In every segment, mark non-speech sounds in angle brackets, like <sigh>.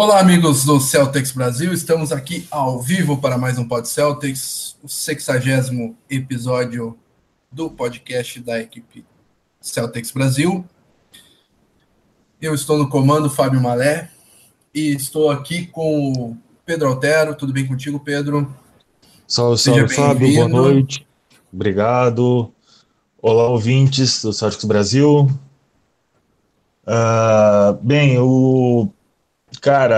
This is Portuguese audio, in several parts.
Olá, amigos do Celtics Brasil. Estamos aqui ao vivo para mais um Pod Celtics, o 60 episódio do podcast da equipe Celtics Brasil. Eu estou no comando, Fábio Malé, e estou aqui com o Pedro Altero. Tudo bem contigo, Pedro? Salve, salve, Fábio. Boa noite. Obrigado. Olá, ouvintes do Celtics Brasil. Uh, bem, o Cara,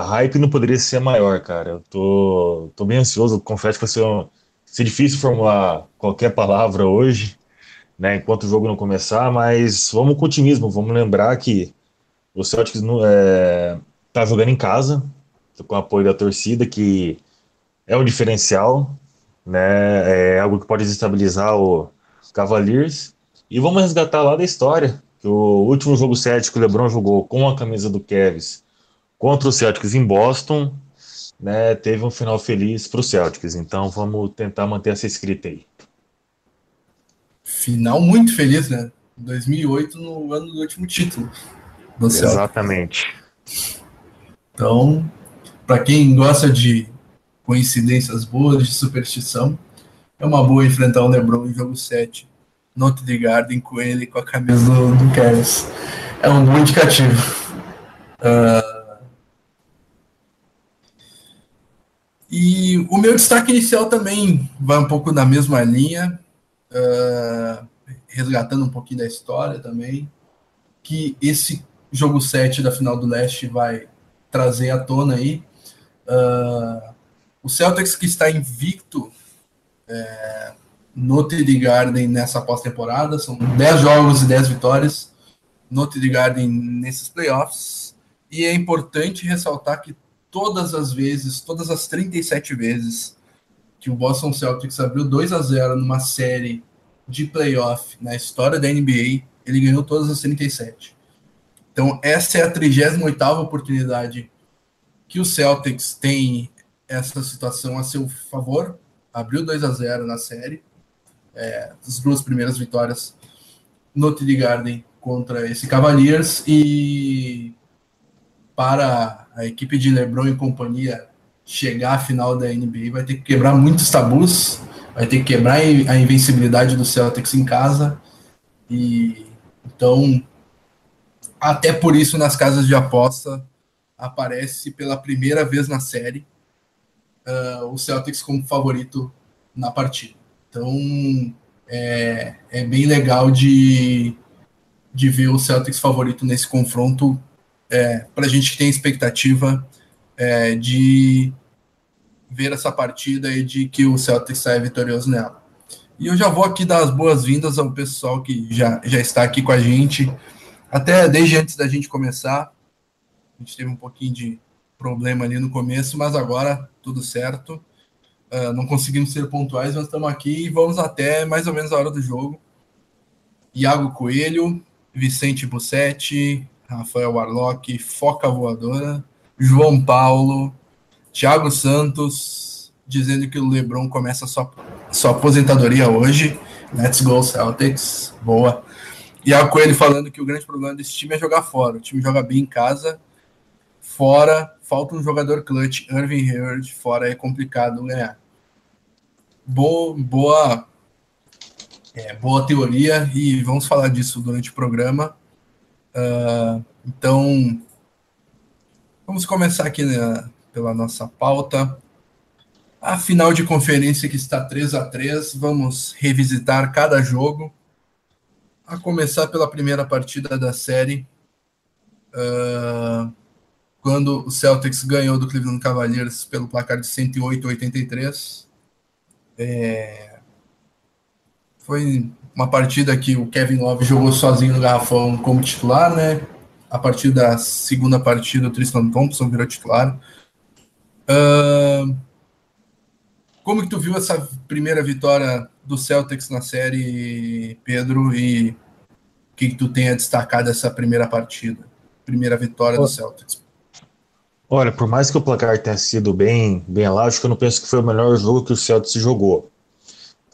a hype não poderia ser maior, cara. Eu tô, tô bem ansioso, confesso que vai ser, um, ser difícil formular qualquer palavra hoje, né, enquanto o jogo não começar, mas vamos com otimismo, vamos lembrar que o Celtics é, tá jogando em casa, com o apoio da torcida, que é um diferencial, né, é algo que pode desestabilizar o Cavaliers, e vamos resgatar lá da história, que o último jogo 7 que o LeBron jogou com a camisa do Cavs contra o Celtics em Boston, né, teve um final feliz para o Celtics. Então vamos tentar manter essa escrita aí. Final muito feliz, né? 2008 no ano do último título do Celtics. Exatamente. Então, para quem gosta de coincidências boas, de superstição, é uma boa enfrentar o LeBron em jogo 7 no The Garden com ele com a camisa do, do Cavs. É um bom indicativo. Uh, E o meu destaque inicial também vai um pouco na mesma linha, uh, resgatando um pouquinho da história também, que esse jogo 7 da final do leste vai trazer à tona aí. Uh, o Celtics que está invicto é, no TD Garden nessa pós-temporada, são 10 jogos e 10 vitórias no TD Garden nesses playoffs, e é importante ressaltar que todas as vezes, todas as 37 vezes que o Boston Celtics abriu 2 a 0 numa série de playoff na história da NBA, ele ganhou todas as 37. Então, essa é a 38ª oportunidade que o Celtics tem essa situação a seu favor. Abriu 2 a 0 na série. É, as duas primeiras vitórias no TD Garden contra esse Cavaliers e para a equipe de LeBron e companhia chegar à final da NBA, vai ter que quebrar muitos tabus, vai ter que quebrar a invencibilidade do Celtics em casa. E então, até por isso nas casas de aposta aparece pela primeira vez na série uh, o Celtics como favorito na partida. Então, é, é bem legal de, de ver o Celtics favorito nesse confronto é, para a gente que tem expectativa é, de ver essa partida e de que o Celtics saia vitorioso nela. E eu já vou aqui dar as boas-vindas ao pessoal que já, já está aqui com a gente, até desde antes da gente começar. A gente teve um pouquinho de problema ali no começo, mas agora tudo certo. Uh, não conseguimos ser pontuais, mas estamos aqui e vamos até mais ou menos a hora do jogo. Iago Coelho, Vicente Bussetti, Rafael Warlock, Foca Voadora, João Paulo, Thiago Santos, dizendo que o LeBron começa sua, sua aposentadoria hoje. Let's go, Celtics. Boa. E a Coelho falando que o grande problema desse time é jogar fora. O time joga bem em casa, fora falta um jogador clutch. Irving Hayward, fora é complicado ganhar. Boa, boa, é, boa teoria e vamos falar disso durante o programa. Uh, então, vamos começar aqui né, pela nossa pauta. A final de conferência que está 3 a 3 vamos revisitar cada jogo. A começar pela primeira partida da série, uh, quando o Celtics ganhou do Cleveland Cavaliers pelo placar de 108 a 83. É, foi uma partida que o Kevin Love jogou sozinho no garrafão como titular, né? A partir da segunda partida, o Tristan Thompson virou titular. Uh, como que tu viu essa primeira vitória do Celtics na série, Pedro? E o que, que tu tem a destacar dessa primeira partida? Primeira vitória do Celtics. Olha, por mais que o placar tenha sido bem, bem elástico, eu não penso que foi o melhor jogo que o Celtics jogou.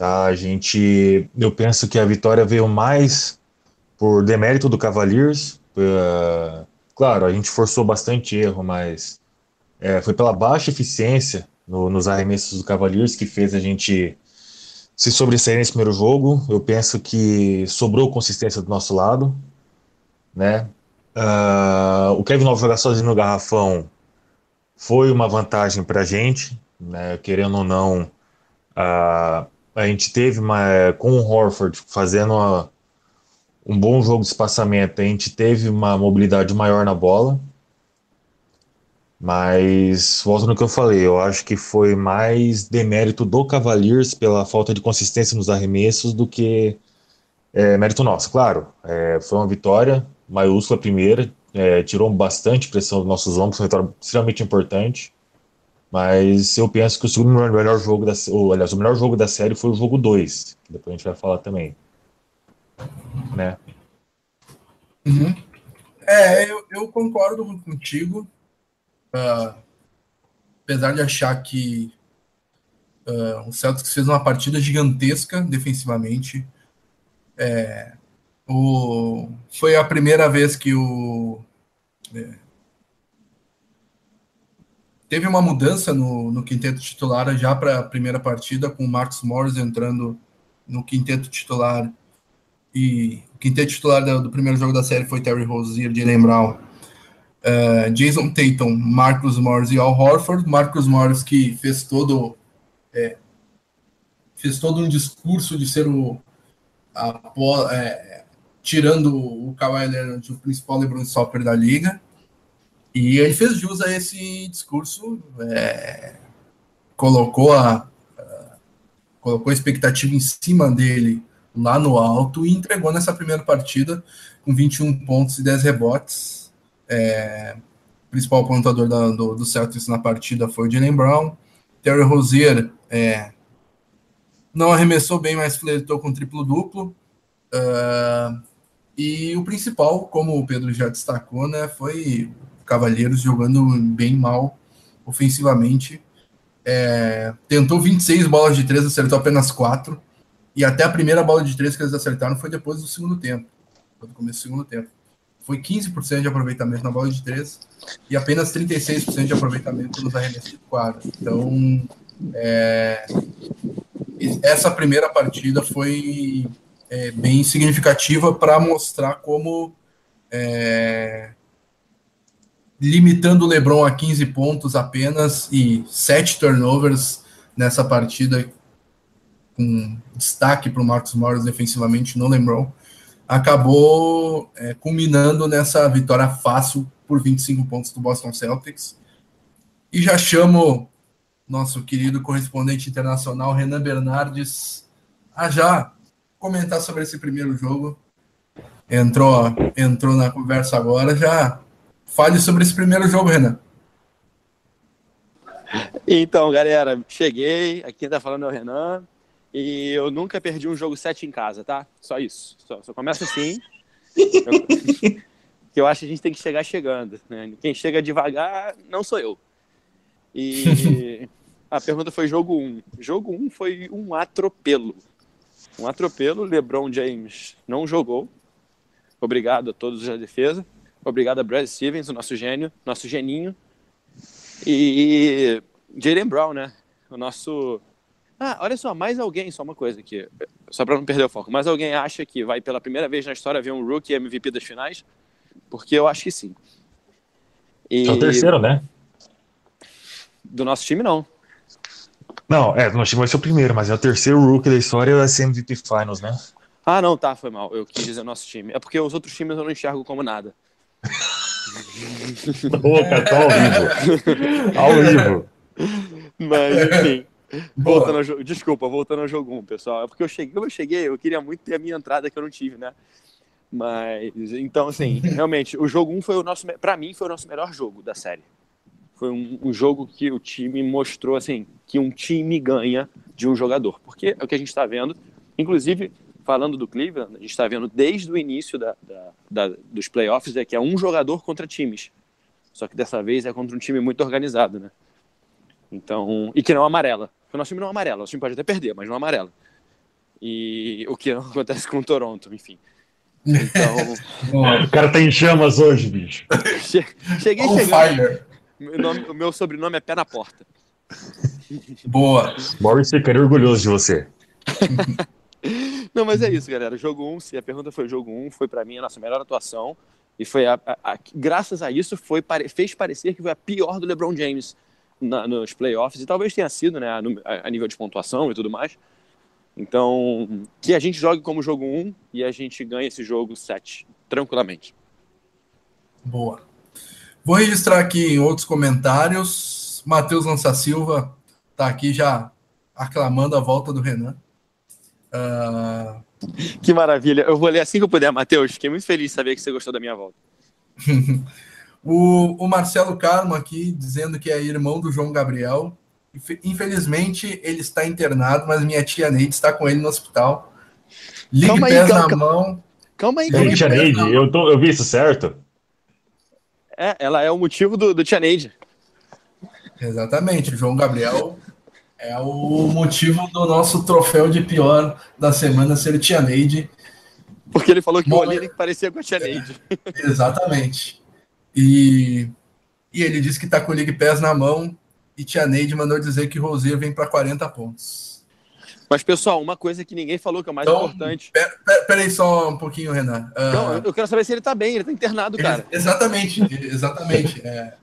Tá? A gente, eu penso que a vitória veio mais por demérito do Cavaliers, uh, claro, a gente forçou bastante erro, mas é, foi pela baixa eficiência no, nos arremessos do Cavaliers que fez a gente se sobressair nesse primeiro jogo. Eu penso que sobrou consistência do nosso lado, né? Uh, o Kevin Love jogar sozinho no garrafão foi uma vantagem para a gente, né? Querendo ou não, uh, a gente teve uma, com o Horford fazendo uma, um bom jogo de espaçamento, a gente teve uma mobilidade maior na bola. Mas volto no que eu falei, eu acho que foi mais demérito do Cavaliers pela falta de consistência nos arremessos do que é, mérito nosso. Claro, é, foi uma vitória maiúscula primeira, é, tirou bastante pressão dos nossos ombros, uma vitória extremamente importante. Mas eu penso que o segundo melhor jogo da ou, aliás, o melhor jogo da série foi o jogo 2, que depois a gente vai falar também. Né? Uhum. É, eu, eu concordo contigo. Uh, apesar de achar que uh, o Celtics fez uma partida gigantesca defensivamente. É, o, foi a primeira vez que o. É, teve uma mudança no, no quinteto titular já para a primeira partida, com o Marcos Morris entrando no quinteto titular. E o quinteto titular do, do primeiro jogo da série foi Terry Rozier, Jalen Brown, uh, Jason Tatum, Marcus Morris e Al Horford. Marcus Morris que fez todo é, fez todo um discurso de ser o a, é, tirando o Kawhi Leonard, o principal LeBron Stopper da liga. E ele fez jus a esse discurso, é, colocou a, a, colocou a expectativa em cima dele lá no alto e entregou nessa primeira partida com 21 pontos e 10 rebotes. É, principal pontuador da, do, do Celtics na partida foi o Jalen Brown. Terry Rozier é, não arremessou bem, mas flertou com triplo-duplo. Uh, e o principal, como o Pedro já destacou, né, foi Cavaleiros jogando bem mal ofensivamente. É, tentou 26 bolas de três, acertou apenas 4. E até a primeira bola de três que eles acertaram foi depois do segundo tempo, do começo do segundo tempo foi 15% de aproveitamento na bola de três e apenas 36% de aproveitamento nos arremessos de quadra. Então, é, essa primeira partida foi é, bem significativa para mostrar como é, limitando o LeBron a 15 pontos apenas e 7 turnovers nessa partida com destaque para o Marcos Morris defensivamente no LeBron acabou é, culminando nessa vitória fácil por 25 pontos do Boston Celtics. E já chamo nosso querido correspondente internacional Renan Bernardes a já comentar sobre esse primeiro jogo. Entrou, entrou na conversa agora, já fale sobre esse primeiro jogo, Renan. Então, galera, cheguei. Aqui tá falando é o Renan. E eu nunca perdi um jogo 7 em casa, tá? Só isso. Só, só começa assim. eu, <laughs> que eu acho que a gente tem que chegar chegando. Né? Quem chega devagar não sou eu. E <laughs> a pergunta foi jogo 1. Jogo 1 foi um atropelo. Um atropelo. LeBron James não jogou. Obrigado a todos da defesa. Obrigado a Brad Stevens, o nosso gênio, nosso geninho. E Jalen Brown, né? O nosso ah, olha só, mais alguém, só uma coisa aqui, só para não perder o foco. Mais alguém acha que vai pela primeira vez na história ver um rookie MVP das finais? Porque eu acho que sim. E... É o terceiro, né? Do nosso time, não. Não, é, do nosso time vai ser o primeiro, mas é o terceiro rookie da história da MVP Finals, né? Ah, não, tá, foi mal. Eu quis dizer nosso time. É porque os outros times eu não enxergo como nada. Ô, cara, tá ao vivo. ao vivo. Mas, enfim. Voltando ao jogo, desculpa, voltando ao jogo 1, pessoal. É porque eu cheguei, eu cheguei, eu queria muito ter a minha entrada que eu não tive, né? Mas, então, assim, <laughs> realmente, o jogo 1 foi o nosso, para mim, foi o nosso melhor jogo da série. Foi um, um, jogo que o time mostrou, assim, que um time ganha de um jogador. Porque é o que a gente está vendo, inclusive, falando do Cleveland, a gente está vendo desde o início da, da, da, dos playoffs, é que é um jogador contra times. Só que dessa vez é contra um time muito organizado, né? Então, e que não amarela. Porque o nosso time não amarela. O nosso time pode até perder, mas não amarela. E o que não <laughs> acontece com o Toronto, enfim. Então, <laughs> o cara tá em chamas hoje, bicho. cheguei On chegando. Meu nome- o meu sobrenome é Pé na Porta. Boa. Maurício ficaria orgulhoso de você. <laughs> Não, mas é isso, galera. Jogo 1, se a pergunta foi jogo 1, foi pra mim a nossa melhor atuação. E foi a, a- a- graças a isso foi, fez parecer que foi a pior do LeBron James na- nos playoffs. E talvez tenha sido, né, a, a- nível de pontuação e tudo mais. Então, que a gente jogue como jogo 1 e a gente ganhe esse jogo 7, tranquilamente. Boa. Vou registrar aqui outros comentários. Matheus Lança Silva tá aqui já aclamando a volta do Renan. Ah, Que maravilha. Eu vou ler assim que eu puder, Matheus. Fiquei muito feliz de saber que você gostou da minha volta. <laughs> o, o Marcelo Carmo aqui dizendo que é irmão do João Gabriel. Infe- Infelizmente ele está internado, mas minha tia Neide está com ele no hospital. Ligue Calma aí, pés calma, na calma. mão. Calma aí, Ei, calma. Tia Neide, eu, tô, eu vi isso certo? É, ela é o motivo do, do Tia Neide. Exatamente, o João Gabriel é o motivo do nosso troféu de pior da semana ser Tia Neide. Porque ele falou que Bom, o Olírio parecia com a Tia Neide. <laughs> Exatamente. E, e ele disse que tá com o League Pass na mão e Tia Neide mandou dizer que o Rosier vem para 40 pontos. Mas, pessoal, uma coisa que ninguém falou que é o mais Então, importante. Pera, pera- pera só um pouquinho, Renan. Ah, Não, eu quero saber se ele tá bem, ele tá internado, cara. ex- Exatamente, exatamente. É,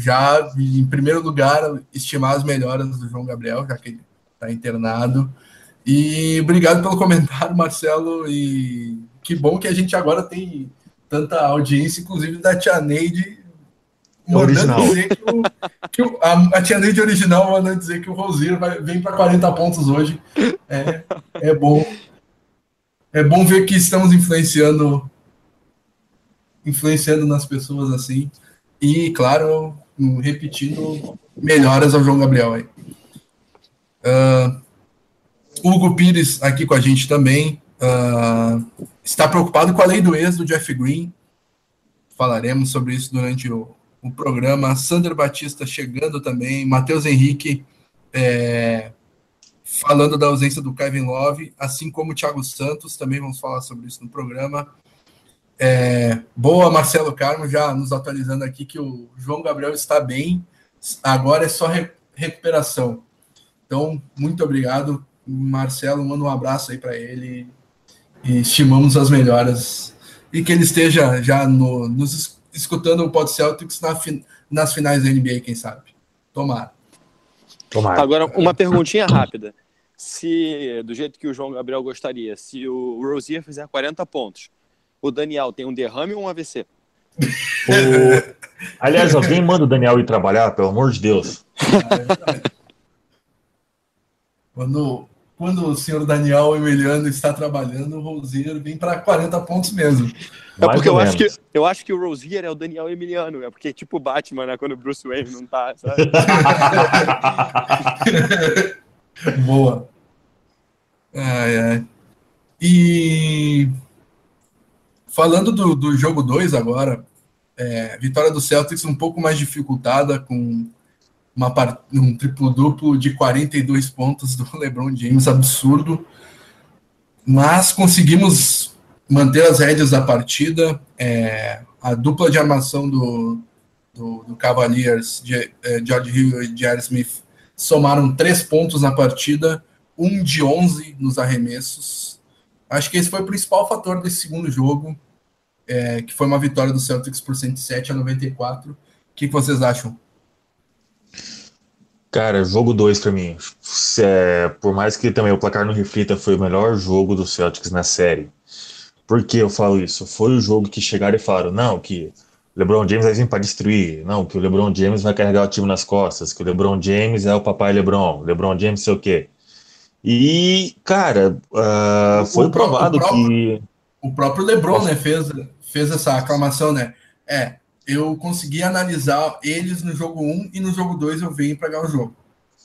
já, em primeiro lugar, estimar as melhoras do João Gabriel, já que ele está internado. E obrigado pelo comentário, Marcelo. E que bom que a gente agora tem tanta audiência, inclusive da Tia Neide, mandando Original. dizer que, o, que o- a, a Tia Neide original mandando dizer que o Rosier vai, vem para 40 pontos hoje. É, é bom. É bom ver que estamos influenciando influenciando nas pessoas assim. E, claro, repetindo melhoras ao João Gabriel aí. Ah, Hugo Pires aqui com a gente também. ah, está preocupado com a lei do ex do Jeff Green. Falaremos sobre isso durante o, o programa. Sander Batista chegando também. Matheus Henrique é, falando da ausência do Kevin Love, assim como o Thiago Santos. Também vamos falar sobre isso no programa. É, boa, Marcelo Carmo, já nos atualizando aqui que o João Gabriel está bem. Agora é só re- recuperação. Então, muito obrigado, Marcelo. Manda um abraço aí para ele e estimamos as melhoras. E que ele esteja já no- nos escutando o Pod Celtics na fin- nas finais da NBA, quem sabe. Tomara. Tomara. Agora, uma perguntinha rápida. Se, do jeito que o João Gabriel gostaria, se o Rosier fizer 40 pontos, o Daniel tem um derrame ou um AVC? O- Aliás, alguém manda o Daniel ir trabalhar, pelo amor de Deus. <laughs> Quando, quando o senhor Daniel Emiliano está trabalhando, o Rosier vem para 40 pontos mesmo. É porque eu acho, que, eu acho que o Rosier é o Daniel Emiliano. É porque, tipo o Batman, né? Quando o Bruce Wayne não tá, sabe? <laughs> Boa. Ai, ai. E falando do, do jogo 2 agora, é, vitória do Celtics um pouco mais dificultada, com uma, um triplo-duplo de 42 pontos do <laughs> LeBron James, absurdo. Mas conseguimos manter as rédeas da partida. é, a dupla de armação do, do, do Cavaliers, de, é, George Hill e Jair Smith, somaram três pontos na partida, um de 11 nos arremessos. Acho que esse foi o principal fator desse segundo jogo, é, que foi uma vitória do Celtics por 107 a 94. O que, que vocês acham? Cara, jogo 2 pra mim. É, por mais que também o placar não reflita, foi o melhor jogo do Celtics na série. Por que eu falo isso? Foi o jogo que chegaram e falaram, não, que o LeBron James vai vir para destruir, não, que o LeBron James vai carregar o time nas costas, que o LeBron James é o papai LeBron, LeBron James sei o quê. E, cara, O- foi o provado próprio- que O próprio LeBron né, fez, fez essa aclamação, né? É, eu consegui analisar eles no jogo 1 e no jogo 2 eu venho para ganhar o jogo.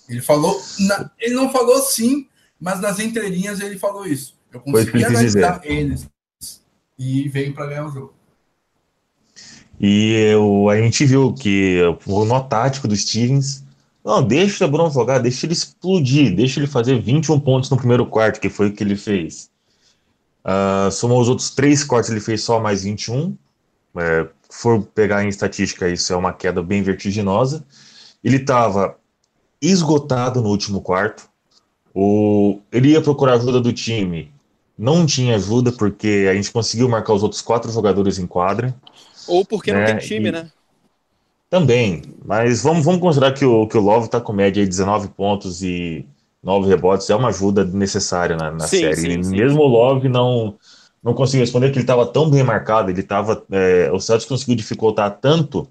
Ele falou, na- ele não falou sim, mas nas entrelinhas ele falou isso. Eu consegui analisar eles e veio para ganhar o jogo. E eu, a gente viu que o nó tático do Stevens, não, deixa o LeBron jogar, deixa ele explodir, deixa ele fazer 21 pontos no primeiro quarto, que foi o que ele fez. Uh, somou os outros três cortes, ele fez só mais 21. É, for pegar em estatística, isso é uma queda bem vertiginosa. Ele estava esgotado no último quarto. O, ele ia procurar ajuda do time, não tinha ajuda porque a gente conseguiu marcar os outros quatro jogadores em quadra. Ou porque né? não tem time, e... né? Também, mas vamos, vamos considerar que o, que o Love está com média de 19 pontos e 9 rebotes, é uma ajuda necessária na, na sim, série. Sim, sim. Mesmo o Love não, não conseguiu responder que ele estava tão bem marcado, ele estava. É, o Celtics conseguiu dificultar tanto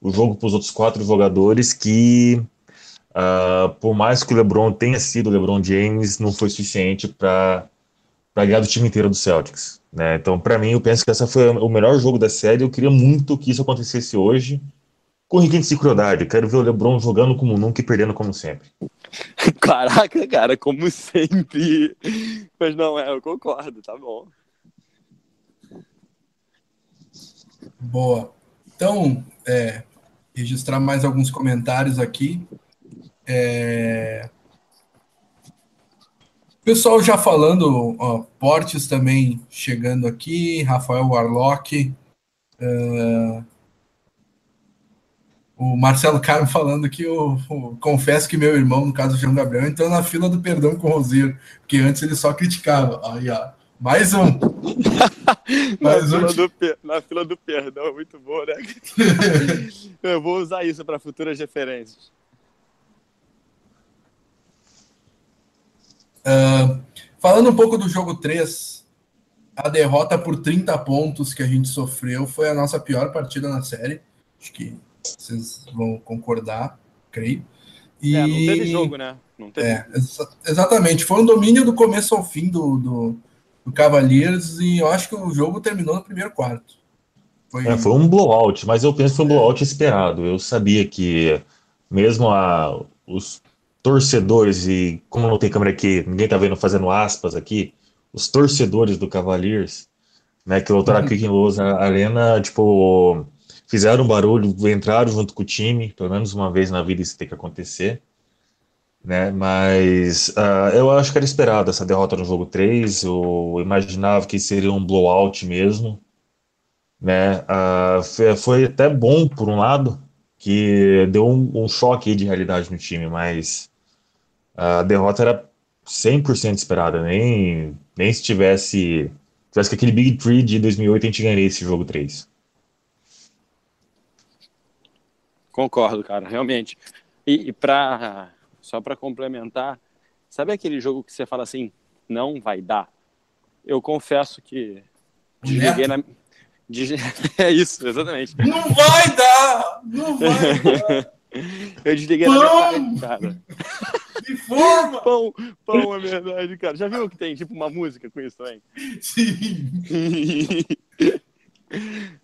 o jogo para os outros quatro jogadores que Uh, por mais que o LeBron tenha sido o LeBron James, não foi suficiente para ganhar do time inteiro do Celtics. Né? Então, para mim, eu penso que essa foi o melhor jogo da série. Eu queria muito que isso acontecesse hoje, com requinte de crueldade. Eu quero ver o LeBron jogando como nunca e perdendo como sempre. <laughs> Caraca, cara, como sempre. Mas não é, eu concordo, tá bom. Boa. Então, é, registrar mais alguns comentários aqui. É... Pessoal já falando, ó, Portes também chegando aqui, Rafael Warlock, uh, o Marcelo Carmo falando que eu, eu, confesso que meu irmão, no caso o João Gabriel, entrou na fila do perdão com o Rosier, porque antes ele só criticava. Aí, ó, mais um. <laughs> mais na, um. Fila do, na fila do perdão, muito bom, né? <laughs> eu vou usar isso para futuras referências. Uh, falando um pouco do jogo 3, a derrota por 30 pontos que a gente sofreu foi a nossa pior partida na série. Acho que vocês vão concordar, creio. E... É, não teve jogo, né? Não teve. É, exa exatamente. Foi um domínio do começo ao fim do, do, do Cavaliers e eu acho que o jogo terminou no primeiro quarto. Foi, é, foi um blowout, mas eu penso que foi um blowout esperado. Eu sabia que mesmo a, os torcedores, e como não tem câmera aqui, ninguém tá vendo fazendo aspas aqui, os torcedores do Cavaliers, né, que lutaram uhum. aqui em Los Arena, tipo, fizeram barulho, entraram junto com o time, pelo menos uma vez na vida isso tem que acontecer, né, mas uh, eu acho que era esperado essa derrota no jogo 3, eu imaginava que seria um blowout mesmo, né, uh, foi até bom por um lado, que deu um, um choque de realidade no time, mas a derrota era 100% esperada, nem, nem se tivesse, tivesse que aquele Big Tree de 2008 a gente ganharia esse jogo 3. Concordo, cara, realmente. E, e pra, só para complementar, sabe aquele jogo que você fala assim, não vai dar? Eu confesso que desliguei na. <laughs> É isso, exatamente. Não vai dar! Não vai <laughs> dar! Eu desliguei Pão! na metade, cara. De forma! Pão, pão é verdade, cara. Já viu que tem tipo uma música com isso também? Sim. <laughs>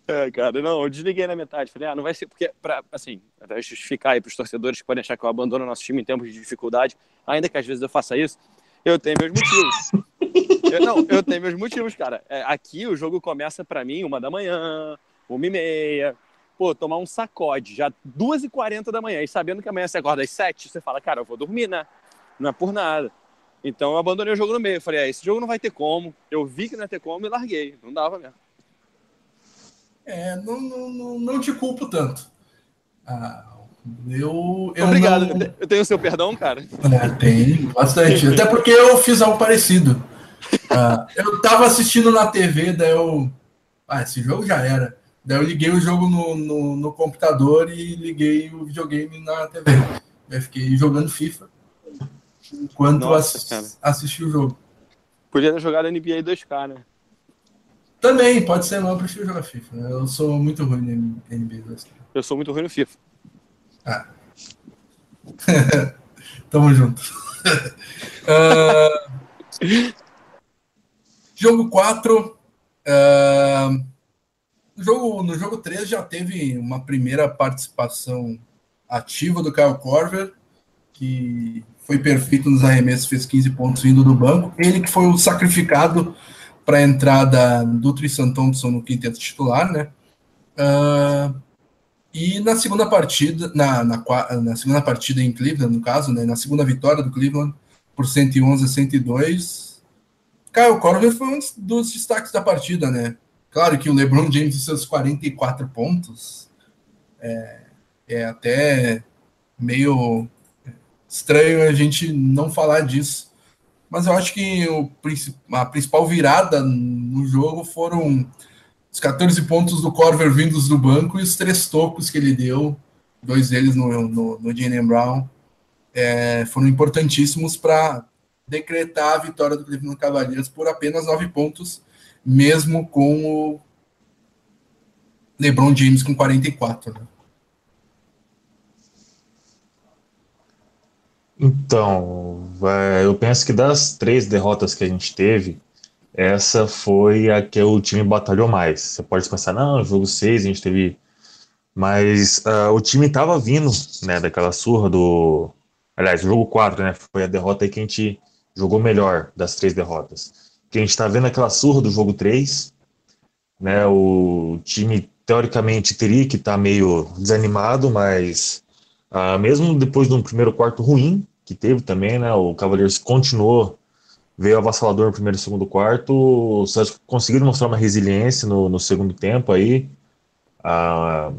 É, cara, não, eu desliguei na metade. Falei, ah, não vai ser. Porque, pra, assim, até justificar aí pros torcedores que podem achar que eu abandono o nosso time em tempos de dificuldade, ainda que às vezes eu faça isso, eu tenho meus motivos. <laughs> eu, não, eu tenho meus motivos, cara. É, aqui o jogo começa para mim uma da manhã, uma e meia pô, tomar um sacode já 2h40 da manhã e sabendo que amanhã você acorda às 7, você fala, cara, eu vou dormir, né? Não é por nada. Então eu abandonei o jogo no meio. Falei, ah, esse jogo não vai ter como. Eu vi que não ia ter como e larguei. Não dava mesmo. É, não, não, não, não te culpo tanto. Ah, eu, eu Obrigado. Não... Eu tenho o seu perdão, cara? É, tem, bastante. Até porque eu fiz algo parecido. Ah, eu tava assistindo na TV, daí eu. Ah, esse jogo já era. Daí eu liguei o jogo no, no, no computador e liguei o videogame na TV. Eu fiquei jogando FIFA enquanto Nossa, ass, assisti o jogo. Podia ter jogado NBA 2K, né? Também, pode ser, mas eu prefiro jogar FIFA. Eu sou muito ruim no NBA 2K. Eu sou muito ruim no FIFA. Ah. <laughs> Tamo junto. uh... <laughs> <laughs> Jogo 4. Uh no jogo, no jogo 3 já teve uma primeira participação ativa do Kyle Corver, que foi perfeito nos arremessos, fez 15 pontos vindo do banco. Ele que foi o sacrificado para a entrada do Tristan Thompson no quinteto titular, né? Uh, e na segunda partida, na, na, na, segunda partida em Cleveland, no caso, né? Na segunda vitória do Cleveland por 111 a 102, Cara, o Corver foi um dos destaques da partida, né? Claro que o LeBron James e seus 44 pontos é, é até meio estranho a gente não falar disso. Mas eu acho que o, a principal virada no jogo foram os 14 pontos do Corver vindos do banco e os três tocos que ele deu, dois deles no, no, no Jalen Brown, é, foram importantíssimos para decretar a vitória do Cleveland Cavaliers por apenas nove pontos, mesmo com o LeBron James com 44. Né? Então, eu penso que das três derrotas que a gente teve, essa foi a que o time batalhou mais. Você pode pensar, não, jogo 6 a gente teve. Mas uh, o time estava vindo, né, daquela surra do. Aliás, jogo 4, né? Foi a derrota que a gente jogou melhor das três derrotas. Que a gente está vendo aquela surra do jogo 3, né? O time, teoricamente, teria que estar tá meio desanimado, mas uh, mesmo depois de um primeiro quarto ruim, que teve também, né? O Cavaliers continuou, veio avassalador no primeiro e segundo quarto, só conseguiram mostrar uma resiliência no, no segundo tempo aí, a,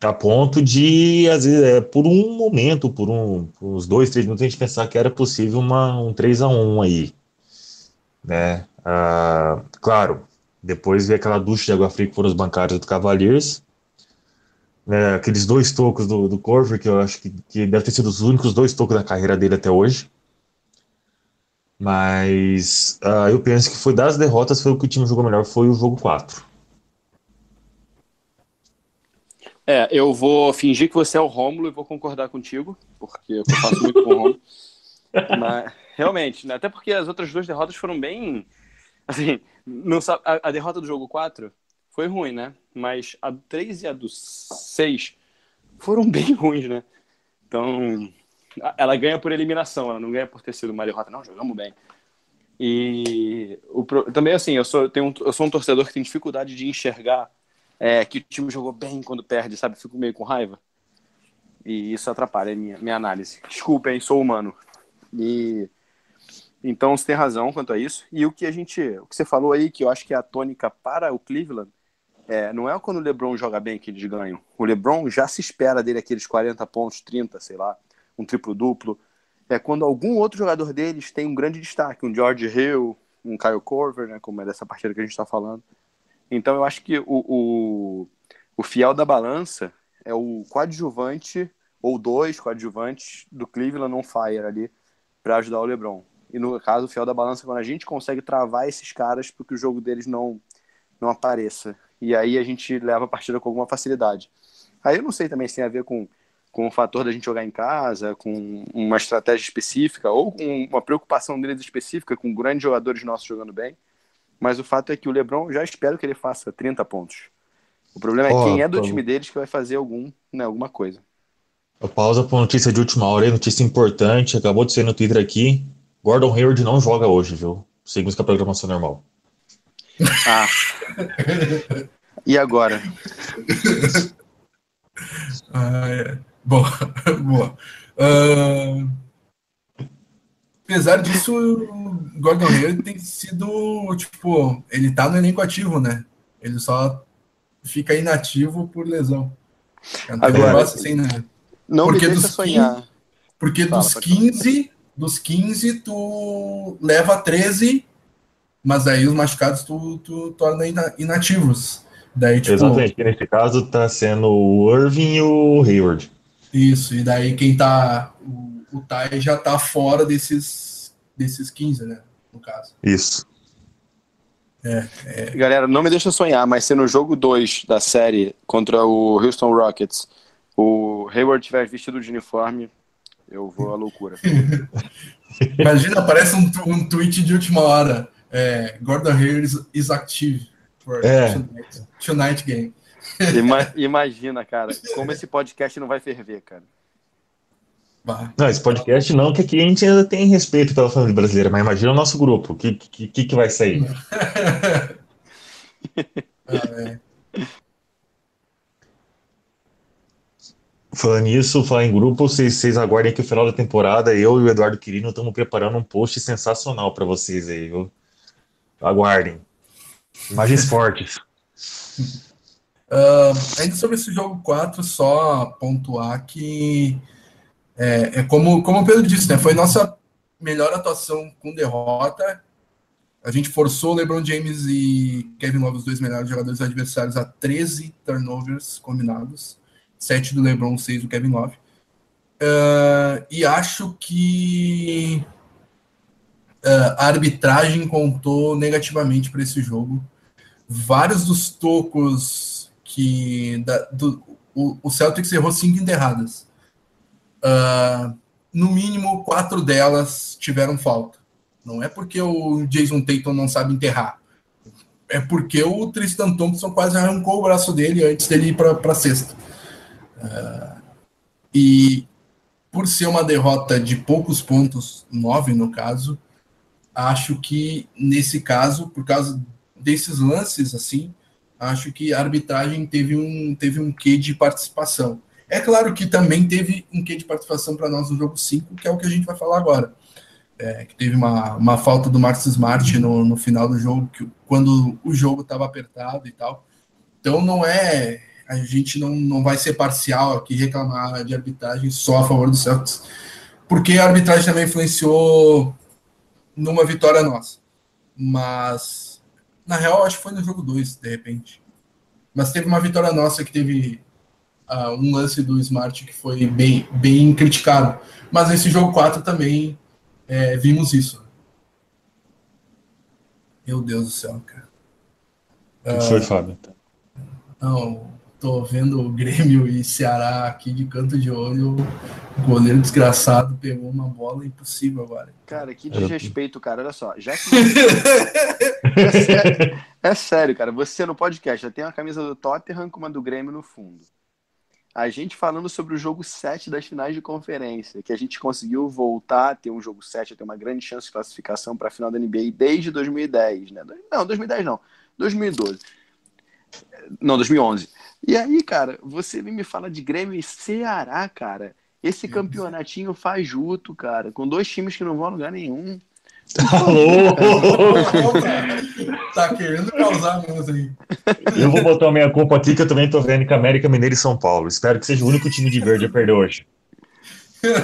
a ponto de, às vezes, é, por um momento, por, um, por uns dois, três minutos, a gente pensar que era possível uma, um 3 a 1 aí, né? Ah, claro, depois veio aquela ducha de água fria que foram os bancários do Cavaliers, né, aqueles dois tocos do, do Corver, que eu acho que, que deve ter sido os únicos dois tocos da carreira dele até hoje. Mas uh, eu penso que foi das derrotas, foi o que o time jogou melhor, foi o jogo 4. É, eu vou fingir que você é o Rômulo e vou concordar contigo, porque eu faço muito com o Rômulo. <laughs> Mas, realmente, né, até porque as outras duas derrotas foram bem. Assim, não, a, a derrota do jogo 4 foi ruim, né? Mas a 3 e a do 6 foram <laughs> bem ruins, né? Então, ela ganha por eliminação, ela não ganha por ter sido uma derrota. Não, jogamos bem. E o, também, assim, eu sou, tenho um, eu sou um torcedor que tem dificuldade de enxergar é, que o time jogou bem quando perde, sabe? Fico meio com raiva. E isso atrapalha a minha, minha análise. Desculpem, sou humano. E então você tem razão quanto a isso. E o que a gente, o que você falou aí, que eu acho que é a tônica para o Cleveland, é, não é quando o LeBron joga bem que eles ganham. O LeBron já se espera dele aqueles 40 pontos, 30, sei lá, um triplo-duplo. É quando algum outro jogador deles tem um grande destaque, um George Hill, um Kyle Corver, né, como é dessa partida que a gente está falando. Então eu acho que o, o, o fiel da balança é o coadjuvante, ou dois coadjuvantes do Cleveland on fire ali, para ajudar o LeBron. E no caso, o fiel da balança quando a gente consegue travar esses caras para que o jogo deles não, não apareça e aí a gente leva a partida com alguma facilidade. Aí eu não sei também se tem a ver com, com o fator da gente jogar em casa, com uma estratégia específica, ou com uma preocupação deles específica, com grandes jogadores nossos jogando bem. Mas o fato é que o Lebron, já espero que ele faça 30 pontos. O problema é oh, quem é do time deles que vai fazer algum, né, alguma coisa. Pausa para notícia de última hora, notícia importante, acabou de ser no Twitter aqui. Gordon Hayward não joga hoje, viu? Seguimos com a programação normal. Ah. e agora? Ah, é. Boa, <laughs> boa. Uh, apesar disso, o Gordon Hayward tem sido, tipo, ele tá no elenco ativo, né? Ele só fica inativo por lesão. Agora, assim, né? Não porque me deixa sonhar. 15, porque Fala, dos 15, dos 15, tu leva 13 mas aí os machucados tu, tu torna inativos. Daí, tipo, Exatamente, nesse caso tá sendo o Irving e o Hayward. Isso, e daí quem tá. O, o Tai já tá fora desses, desses 15, né? No caso. Isso. É, é... Galera, não me deixa sonhar, mas se no jogo 2 da série contra o Houston Rockets o Hayward tiver vestido de uniforme, eu vou à loucura. <laughs> Imagina, aparece um, um tweet de última hora. É, Gordon Hayward is, is active for é. tonight, tonight game. Ima, <laughs> imagina, cara, como esse podcast não vai ferver, cara. Não, esse podcast não, que aqui a gente ainda tem respeito pela família brasileira, mas imagina o nosso grupo, o que, que, que, vai sair? <laughs> ah, é. Falando nisso, falar em grupo, vocês, vocês aguardem que o final da temporada eu e o Eduardo Quirino estamos preparando um post sensacional para vocês aí, viu? Aguardem. Imagens fortes. Uh, <laughs> ainda sobre esse jogo 4, só pontuar que é, é, como, como o Pedro disse, né? Foi nossa melhor atuação com derrota. A gente forçou LeBron James e Kevin Love, os dois melhores jogadores adversários, a 13 turnovers combinados. 7 do LeBron, 6 do Kevin Love. Uh, e acho que uh, a arbitragem contou negativamente para esse jogo. Vários dos tocos que. Da, do, o, o Celtics errou cinco enterradas. Uh, no mínimo, quatro delas tiveram falta. Não é porque o Jason Tatum não sabe enterrar. É porque o Tristan Thompson quase arrancou o braço dele antes dele ir para a cesta. Uh, e por ser uma derrota de poucos pontos, nove no caso, acho que nesse caso, por causa desses lances assim, acho que a arbitragem teve um, teve um quê de participação. É claro que também teve um quê de participação para nós no jogo 5, que é o que a gente vai falar agora. É, que teve uma, uma falta do Marcos Smart no, no final do jogo, que, quando o jogo estava apertado e tal. Então não é. A gente não, não vai ser parcial aqui reclamar de arbitragem só a favor do Celtics, porque a arbitragem também influenciou numa vitória nossa. Mas, na real, acho que foi no jogo 2, de repente. Mas teve uma vitória nossa que teve uh, um lance do Smart que foi bem, bem criticado. Mas nesse jogo 4 também é, vimos isso. Meu Deus do céu, cara. O que foi, Fábio? Não, tô vendo o Grêmio e Ceará aqui de canto de olho. O goleiro desgraçado pegou uma bola impossível agora. Cara, que desrespeito, cara. Olha só, já que. é, <laughs> sério, é sério, cara. Você no podcast já tem uma camisa do Tottenham com uma do Grêmio no fundo a gente falando sobre o jogo 7 das finais de conferência, que a gente conseguiu voltar a ter um jogo 7, a ter uma grande chance de classificação para a final da NBA desde 2010, né? Não, 2010 não, 2012. Não, 2011. E aí, cara, você me fala de Grêmio e Ceará, cara. Esse campeonatinho fajuto, cara, com dois times que não vão a lugar nenhum. Alô? tá querendo causar mesmo aí. Eu vou botar a minha culpa aqui, que eu também tô vendo que América Mineiro e São Paulo. Espero que seja o único time de verde a perder hoje.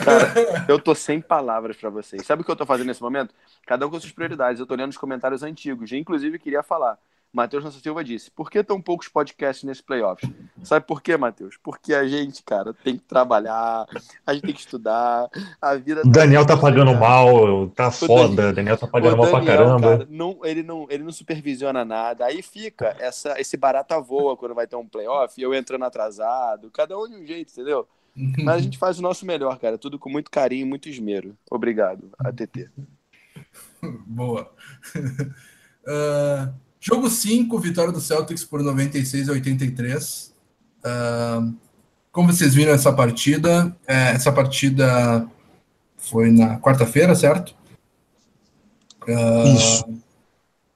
Cara, eu tô sem palavras para vocês. Sabe o que eu tô fazendo nesse momento? Cada um com suas prioridades. Eu tô lendo os comentários antigos. Inclusive, queria falar. Matheus Nossa Silva disse: por que tão poucos podcasts nesse playoffs? Sabe por quê, Matheus? Porque a gente, cara, tem que trabalhar, a gente tem que estudar, a vida. O Daniel tá pagando cara. mal, tá foda, Daniel, Daniel tá pagando mal pra caramba. Cara, não, ele, não, ele não supervisiona nada. Aí fica essa, esse barata voa quando vai ter um playoff, eu entrando atrasado, cada um de um jeito, entendeu? <laughs> Mas a gente faz o nosso melhor, cara, tudo com muito carinho, muito esmero. Obrigado, ATT. Boa. Uh... <laughs> Jogo 5, vitória do Celtics por 96 a 83. Uh, como vocês viram essa partida, é, essa partida foi na quarta-feira, certo? Uh, Isso.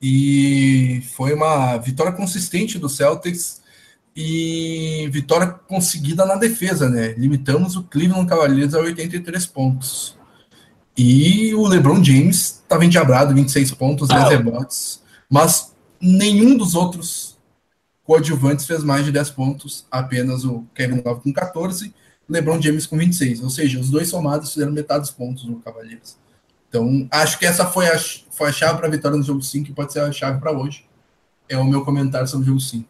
E foi uma vitória consistente do Celtics e vitória conseguida na defesa, né? Limitamos o Cleveland Cavaliers a 83 pontos. E o LeBron James estava endiabrado, 26 pontos, 10 rebotes. Mas nenhum dos outros coadjuvantes fez mais de 10 pontos, apenas o Kevin Love com 14, LeBron James com 26. Ou seja, os dois somados fizeram metade dos pontos no Cavaleiros. Então, acho que essa foi a, foi a chave para a vitória no jogo 5 e pode ser a chave para hoje. É o meu comentário sobre o jogo 5.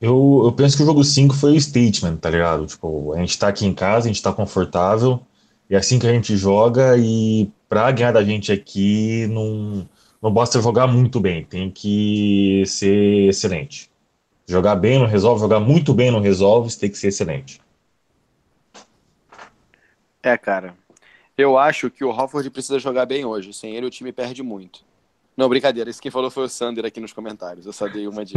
Eu, eu penso que o jogo 5 foi o statement, tá ligado? Tipo, a gente tá aqui em casa, a gente tá confortável, é assim que a gente joga, e pra ganhar da gente aqui, não não basta jogar muito bem, tem que ser excelente. Jogar bem não resolve, jogar muito bem não resolve, você tem que ser excelente. É, cara. Eu acho que o Hofford precisa jogar bem hoje. Sem ele, o time perde muito. Não, brincadeira. Isso quem falou foi o Sander aqui nos comentários. Eu só dei uma de.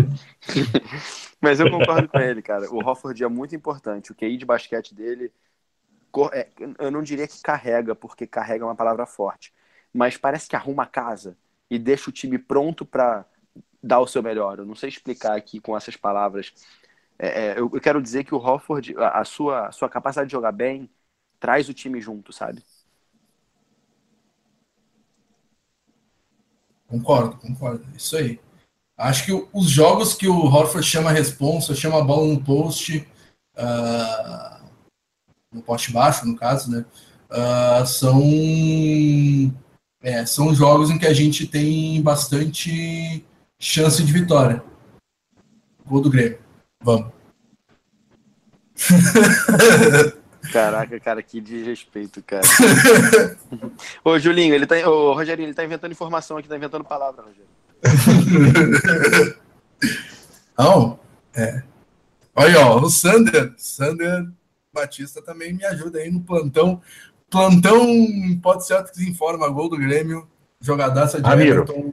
<laughs> Mas eu concordo com ele, cara. O Hofford é muito importante. O QI de basquete dele. É, eu não diria que carrega, porque carrega é uma palavra forte. Mas parece que arruma a casa e deixa o time pronto para dar o seu melhor. Eu não sei explicar aqui com essas palavras. É, é, eu, eu, quero dizer que o Hofford, a, a, sua, a sua capacidade de jogar bem, traz o time junto, sabe? Concordo, concordo. Isso aí. Acho que os jogos que o Horford chama responsa, chama a bola no post, uh, no poste baixo, no caso, né? Uh, são, é, são jogos em que a gente tem bastante chance de vitória. Gol do Grêmio. Vamos. <laughs> Caraca, cara, que desrespeito, cara. <laughs> Ô, Julinho, ele tá. Ô, Rogerinho, ele tá inventando informação aqui, tá inventando palavra, Rogério. <laughs> Não, é. Olha, ó, o Sander, Sander Batista também me ajuda aí no plantão. Plantão pode ser que informa gol do Grêmio, jogadaça de Ramiro. Everton.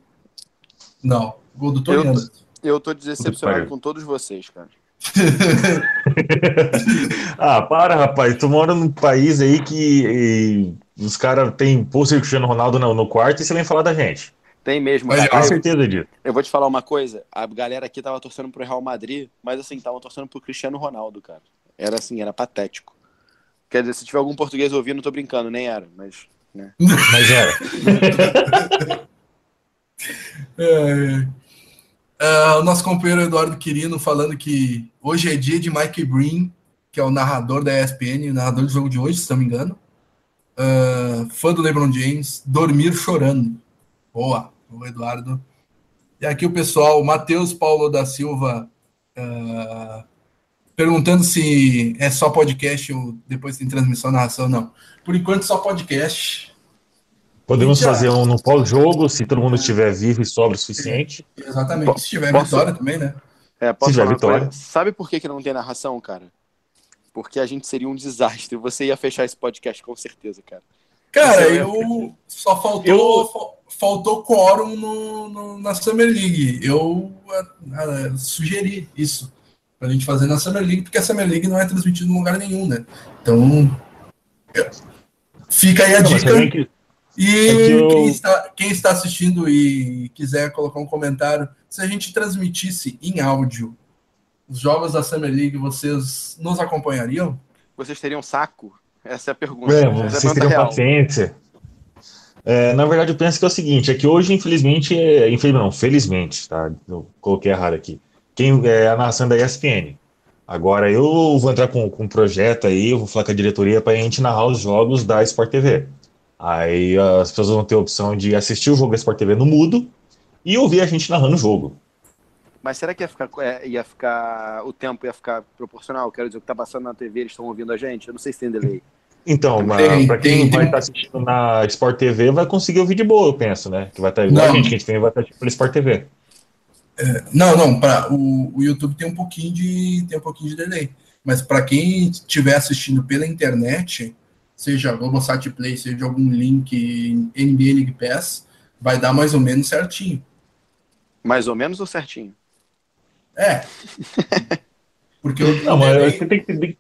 Não, gol do Tony Eu- Anderson. Eu tô decepcionado com todos vocês, cara. <laughs> ah, para, rapaz. Tu mora num país aí que eh, os caras têm pôster do Cristiano Ronaldo no, no quarto e você vem falar da gente. Tem mesmo, Mas, cara. Ah, certeza disso. Eu vou te falar uma coisa, a galera aqui tava torcendo pro Real Madrid, mas assim, tava torcendo pro Cristiano Ronaldo, cara. Era assim, era patético. Quer dizer, se tiver algum português ouvindo, não tô brincando, nem era, mas. Né? <laughs> Mas era. <laughs> É, é, o nosso companheiro Eduardo Quirino falando que hoje é dia de Mike Breen, que é o narrador da ESPN, o narrador do jogo de hoje, se não me engano. É, fã do LeBron James, dormir chorando. Boa, o Eduardo. E aqui o pessoal, Matheus Paulo da Silva, é, perguntando se é só podcast ou depois tem transmissão, narração. Não. Por enquanto, só podcast. Podemos Já. fazer um no pós-jogo, se todo mundo estiver vivo e sobra o suficiente. Exatamente. Se tiver Posso- vitória também, né? É, posso Se tiver vitória. coisa? Sabe por que, que não tem narração, cara? Porque a gente seria um desastre. Você ia fechar esse podcast com certeza, cara. Cara, é- eu só faltou Eu- fa- faltou quórum no, no- na Summer League. Eu ah, ah, sugeri isso pra gente fazer na Summer League, porque a Summer League não é transmitida em lugar nenhum, né? Então fica aí a dica. E é quem, está, quem está assistindo e quiser colocar um comentário, se a gente transmitisse em áudio os jogos da Summer League, vocês nos acompanhariam? Vocês teriam saco? Essa é a pergunta. É, é vocês teriam real. paciência. É, na verdade, eu penso que é o seguinte: é que hoje, infelizmente, é, infelizmente, não, felizmente, tá? Eu coloquei errado aqui. Quem é a narração da ESPN. Agora eu vou entrar com, com um projeto aí, eu vou falar com a diretoria para a gente narrar os jogos da Sport TV. Aí as pessoas vão ter a opção de assistir o jogo da Sport TV no mudo e ouvir a gente narrando o jogo. Mas será que ia ficar, é, ia ficar. O tempo ia ficar proporcional? Quero dizer, o que tá passando na TV, eles estão ouvindo a gente? Eu não sei se tem delay. Então, Tem, para quem tem, vai tem. estar assistindo na Sport TV, vai conseguir ouvir de boa, eu penso, né? Que vai estar igual Não. a gente, que a gente também vai estar pela Sport TV. Não, não, para o, o YouTube tem um pouquinho de tem um pouquinho de delay, mas para quem estiver assistindo pela internet, seja Globosat Play, seja algum link NBA League Pass, vai dar mais ou menos certinho. Mais ou menos ou certinho? É. <laughs> Porque o Não, mas delay- você tem que entender,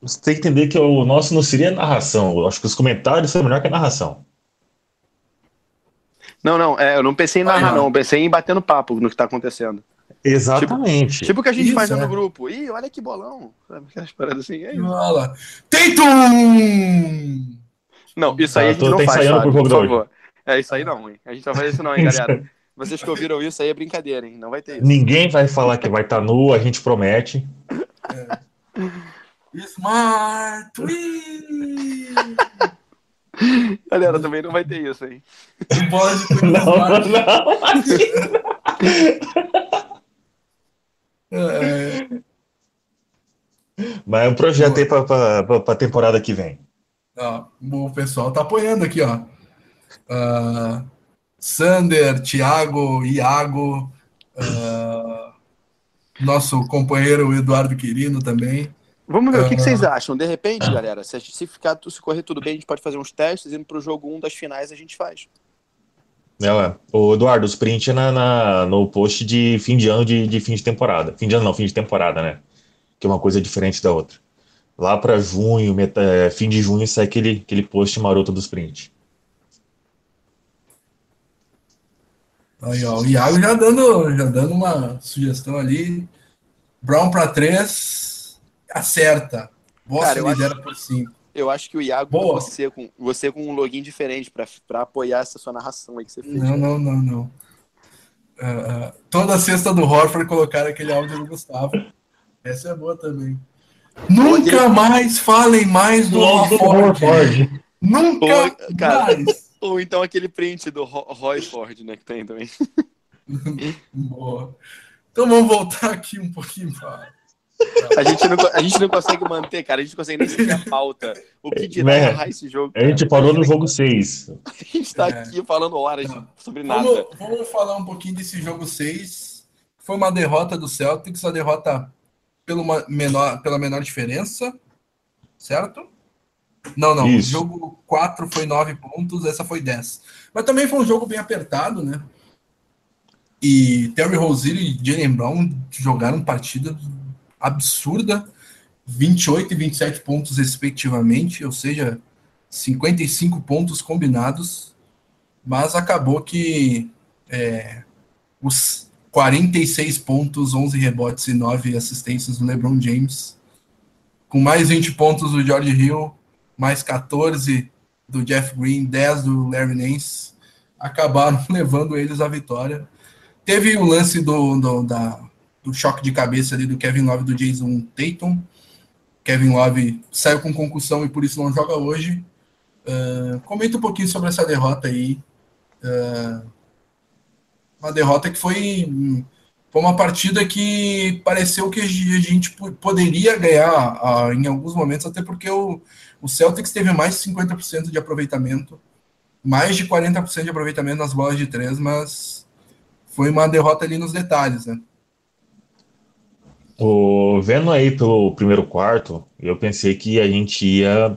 você tem que entender que o nosso não seria narração. Eu acho que os comentários são melhor que a narração. Não, não, é, eu não pensei em narrar, ó. não. Eu pensei em bater no papo no que tá acontecendo. Exatamente. Tipo o que a gente Isso, faz é. no grupo. Ih, olha que bolão. Sabe aquelas paradas assim? É. Olha lá. Tatum! Não, isso aí Tá, a gente tô- não faz, pro por de favor. É isso aí não, hein? A gente não vai fazer isso não, hein, <laughs> galera. Vocês que ouviram isso aí é brincadeira, hein? Não vai ter isso. Ninguém vai falar que vai estar nu, a gente promete. Smart! Ui! <laughs> <laughs> Galera, também não vai ter isso, hein? Bola de coisa Não, <laughs> não. <laughs> É, Mas é um projeto aí para a temporada que vem. ó, o pessoal tá apoiando aqui, ó. Ah, Sander, Thiago, Iago, ah, nosso companheiro Eduardo Quirino também. Vamos ver, o que, que Ah. vocês acham? De repente, galera, se, se, ficar, se correr tudo bem, a gente pode fazer uns testes, indo pro jogo 1 das finais a gente faz. É, ué. Ô, Eduardo, os print é na, na- no post de fim de ano de, de fim de temporada. Fim de ano não, fim de temporada, né? Que é uma coisa diferente da outra. Lá para junho, meta- é, fim de junho, sai aquele, aquele post maroto dos print. Aí, ó, o Iago já dando, já dando uma sugestão ali. Brown para três, acerta. Boston Cara, eu lidera por cinco. Eu acho que o Iago, Boa. você com, você com um login diferente pra, pra apoiar essa sua narração aí que você fez. Não, não, não, não. uh, toda a cesta do Horford colocar aquele áudio do Gustavo. Essa é boa também. Nunca mais falem mais do Horford. Nunca ou, cara, mais. <laughs> Ou então aquele print do Roy Ford, né, que tem também. <laughs> boa. Então vamos voltar aqui um pouquinho para <laughs> a gente, não, a gente não consegue manter, cara. A gente não consegue nem seguir a pauta. O que dirá né? esse jogo? Cara? A gente parou no jogo 6. A gente tá é. aqui falando horas não. sobre nada. Vamos, vamos, falar um pouquinho desse jogo 6. Foi uma derrota do Celtics, a derrota pelo menor, pela menor diferença, certo? Não, não. Isso. O jogo 4 foi 9 pontos, essa foi 10. Mas também foi um jogo bem apertado, né? E Terry Rozier e Jalen Brown jogaram partida absurda, 28 e 27 pontos respectivamente, ou seja, 55 pontos combinados, mas acabou que é, os 46 pontos, 11 rebotes e 9 assistências do LeBron James, com mais 20 pontos do George Hill, mais 14 do Jeff Green, 10 do Larry Nance, acabaram <laughs> levando eles à vitória. Teve o lance do, do da, do choque de cabeça ali do Kevin Love do Jason Tatum. Kevin Love saiu com concussão e por isso não joga hoje. Uh, comenta um pouquinho sobre essa derrota aí. Uh, uma derrota que foi, foi uma partida que pareceu que a gente poderia ganhar uh, em alguns momentos, até porque o, o Celtics teve mais de 50% de aproveitamento, mais de 40% de aproveitamento nas bolas de três, mas foi uma derrota ali nos detalhes, né? O, vendo aí pelo primeiro quarto, eu pensei que a gente ia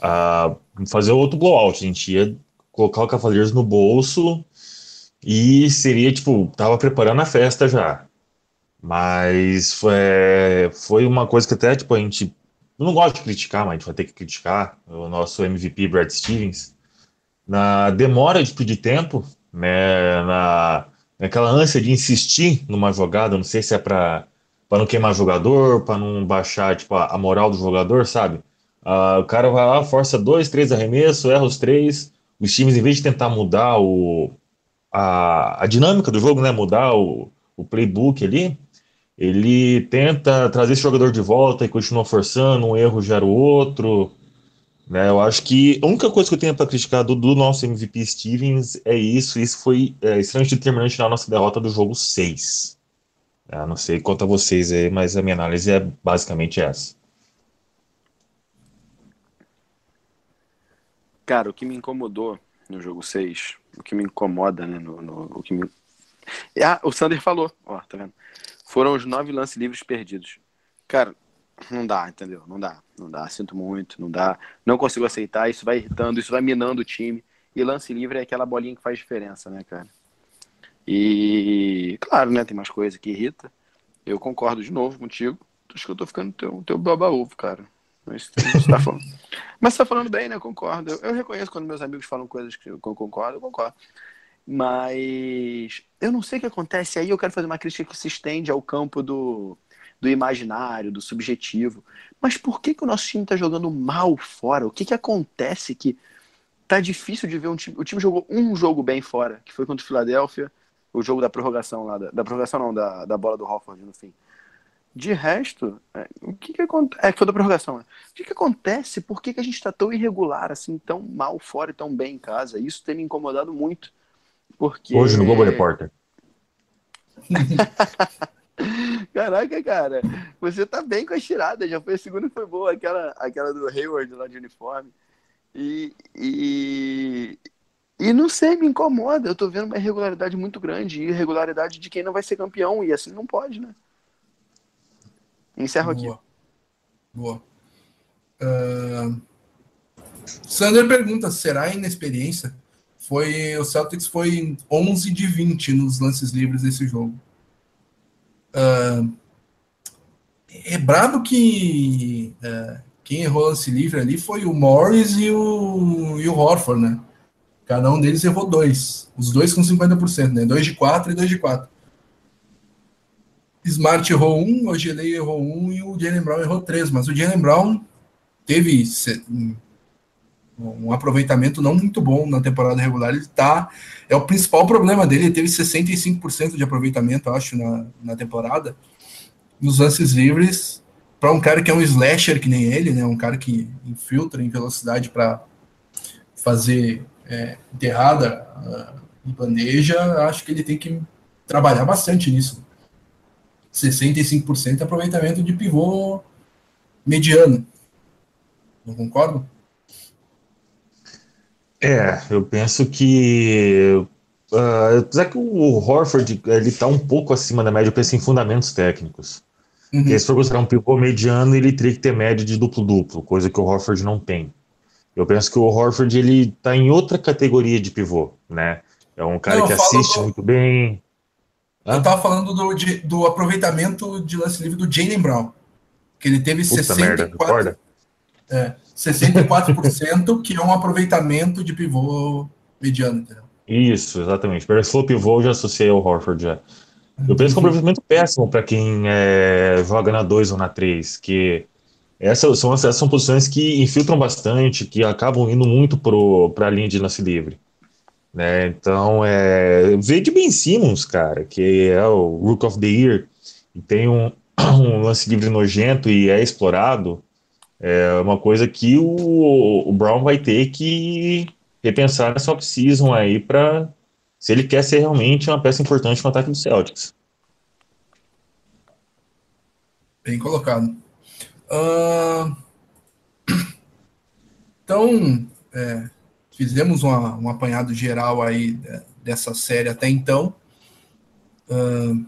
a, fazer outro blowout, a gente ia colocar o Cavaleiros no bolso e seria, tipo, tava preparando a festa já. Mas foi, foi uma coisa que até, tipo, a gente eu não gosto de criticar, mas a gente vai ter que criticar o nosso MVP Brad Stevens na demora de pedir tempo, né, na, naquela ânsia de insistir numa jogada, não sei se é para para não queimar jogador, para não baixar tipo, a, moral do jogador, sabe? Uh, o cara vai lá, força dois, três arremessos, erra os três. Os times, em vez de tentar mudar o, a, a dinâmica do jogo, né, mudar o, o playbook ali, ele tenta trazer esse jogador de volta e continua forçando, um erro gera o outro. Né, eu acho que a única coisa que eu tenho para criticar do, do, nosso MVP Stevens é isso. Isso foi é, extremamente determinante na nossa derrota do jogo 6. Eu não sei quanto a vocês aí, mas a minha análise é basicamente essa. Cara, o que me incomodou no jogo 6, o que me incomoda, né? No, no, o que me... Ah, o Sander falou, ó, tá vendo? Foram os nove lances livres perdidos. Cara, não dá, entendeu? Não dá, não dá, sinto muito, não dá. Não consigo aceitar, isso vai irritando, isso vai minando o time. E lance livre é aquela bolinha que faz diferença, né, cara? E, claro, né, tem mais coisa que irrita. Eu concordo de novo contigo. Acho que eu tô ficando teu, teu baba-ovo, cara. Mas você tá falando. <laughs> Mas você tá falando bem, né? Eu concordo. Eu, eu, reconheço quando meus amigos falam coisas que eu concordo, eu concordo. Mas eu não sei o que acontece aí. Eu quero fazer uma crítica que se estende ao campo do, do imaginário, do subjetivo. Mas por que, que o nosso time tá jogando mal fora? O que, que acontece que tá difícil de ver um time. O time jogou um jogo bem fora, que foi contra o Philadelphia o jogo da prorrogação lá, da, da prorrogação não, da, da bola do Hofford no fim. De resto, é, o que que acontece? É, foi da prorrogação, né? O que que acontece? Por que, que a gente está tão irregular, assim, tão mal fora e tão bem em casa? Isso tem me incomodado muito. Porque... Hoje no Globo Repórter. <laughs> Caraca, cara, você tá bem com a tirada. Já foi a segunda foi boa, aquela, aquela do Hayward lá de uniforme. E, e, e não sei, me incomoda. Eu tô vendo uma irregularidade muito grande. Irregularidade de quem não vai ser campeão. E assim não pode, né? Encerro Boa. aqui. Boa. Uh... Sander pergunta: será inexperiência? Foi, o Celtics foi 11 de 20 nos lances livres desse jogo. Uh... é brabo que uh, quem errou lance livre ali foi o Morris e o, e o Horford, né? Cada um deles errou dois. Os dois com 50%, né? Dois de quatro e dois de quatro. Smart errou um, o Gelei errou um e o Jalen Brown errou três. Mas o Jalen Brown teve um aproveitamento não muito bom na temporada regular. Ele tá. É o principal problema dele. Ele teve 65% de aproveitamento, acho, na, na temporada. Nos lances livres, para um cara que é um slasher que nem ele, né? Um cara que infiltra em velocidade para fazer é, enterrada uh, em bandeja, acho que ele tem que trabalhar bastante nisso. 65% aproveitamento de pivô mediano. Não concordo? É, eu penso que. Uh, apesar que o Horford ele tá um pouco acima da média, eu penso em fundamentos técnicos. Uhum. Porque se for considerar um pivô mediano, ele teria que ter média de duplo-duplo, coisa que o Horford não tem. Eu penso que o Horford ele tá em outra categoria de pivô, né? É um cara não, que assiste do... muito bem. Eu tava falando do, de, do aproveitamento de lance livre do Jalen Brown. Que ele teve Puta 64, merda, é, 64%, que é um aproveitamento de pivô mediano, entendeu? Isso, exatamente. Se for pivô, eu já associei ao Horford já. Eu penso que é um aproveitamento péssimo para quem é, joga na 2 ou na 3, que essas são, essas são posições que infiltram bastante, que acabam indo muito para a linha de lance livre. Né? Então, é, veio de Ben Simmons, cara, que é o Rook of the Year, e tem um, <clears throat> um lance livre nojento e é explorado, é uma coisa que o, o Brown vai ter que repensar nessa off-season aí para se ele quer ser realmente uma peça importante no ataque do Celtics. Bem colocado. Uh... Então, é, fizemos uma, um apanhado geral aí dessa série até então. Uh,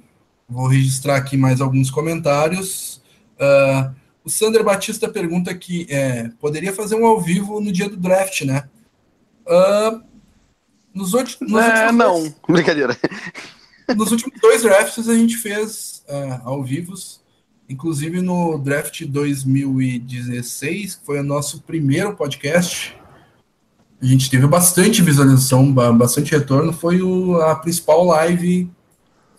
vou registrar aqui mais alguns comentários. Uh, o Sander Batista pergunta que é, poderia fazer um ao vivo no dia do draft, né? Uh, nos, últimos, nos é, últimos não, dois, brincadeira. Nos últimos dois drafts a gente fez uh, ao vivo, inclusive no draft 2016, que foi o nosso primeiro podcast a gente teve bastante visualização, bastante retorno. Foi o, a principal live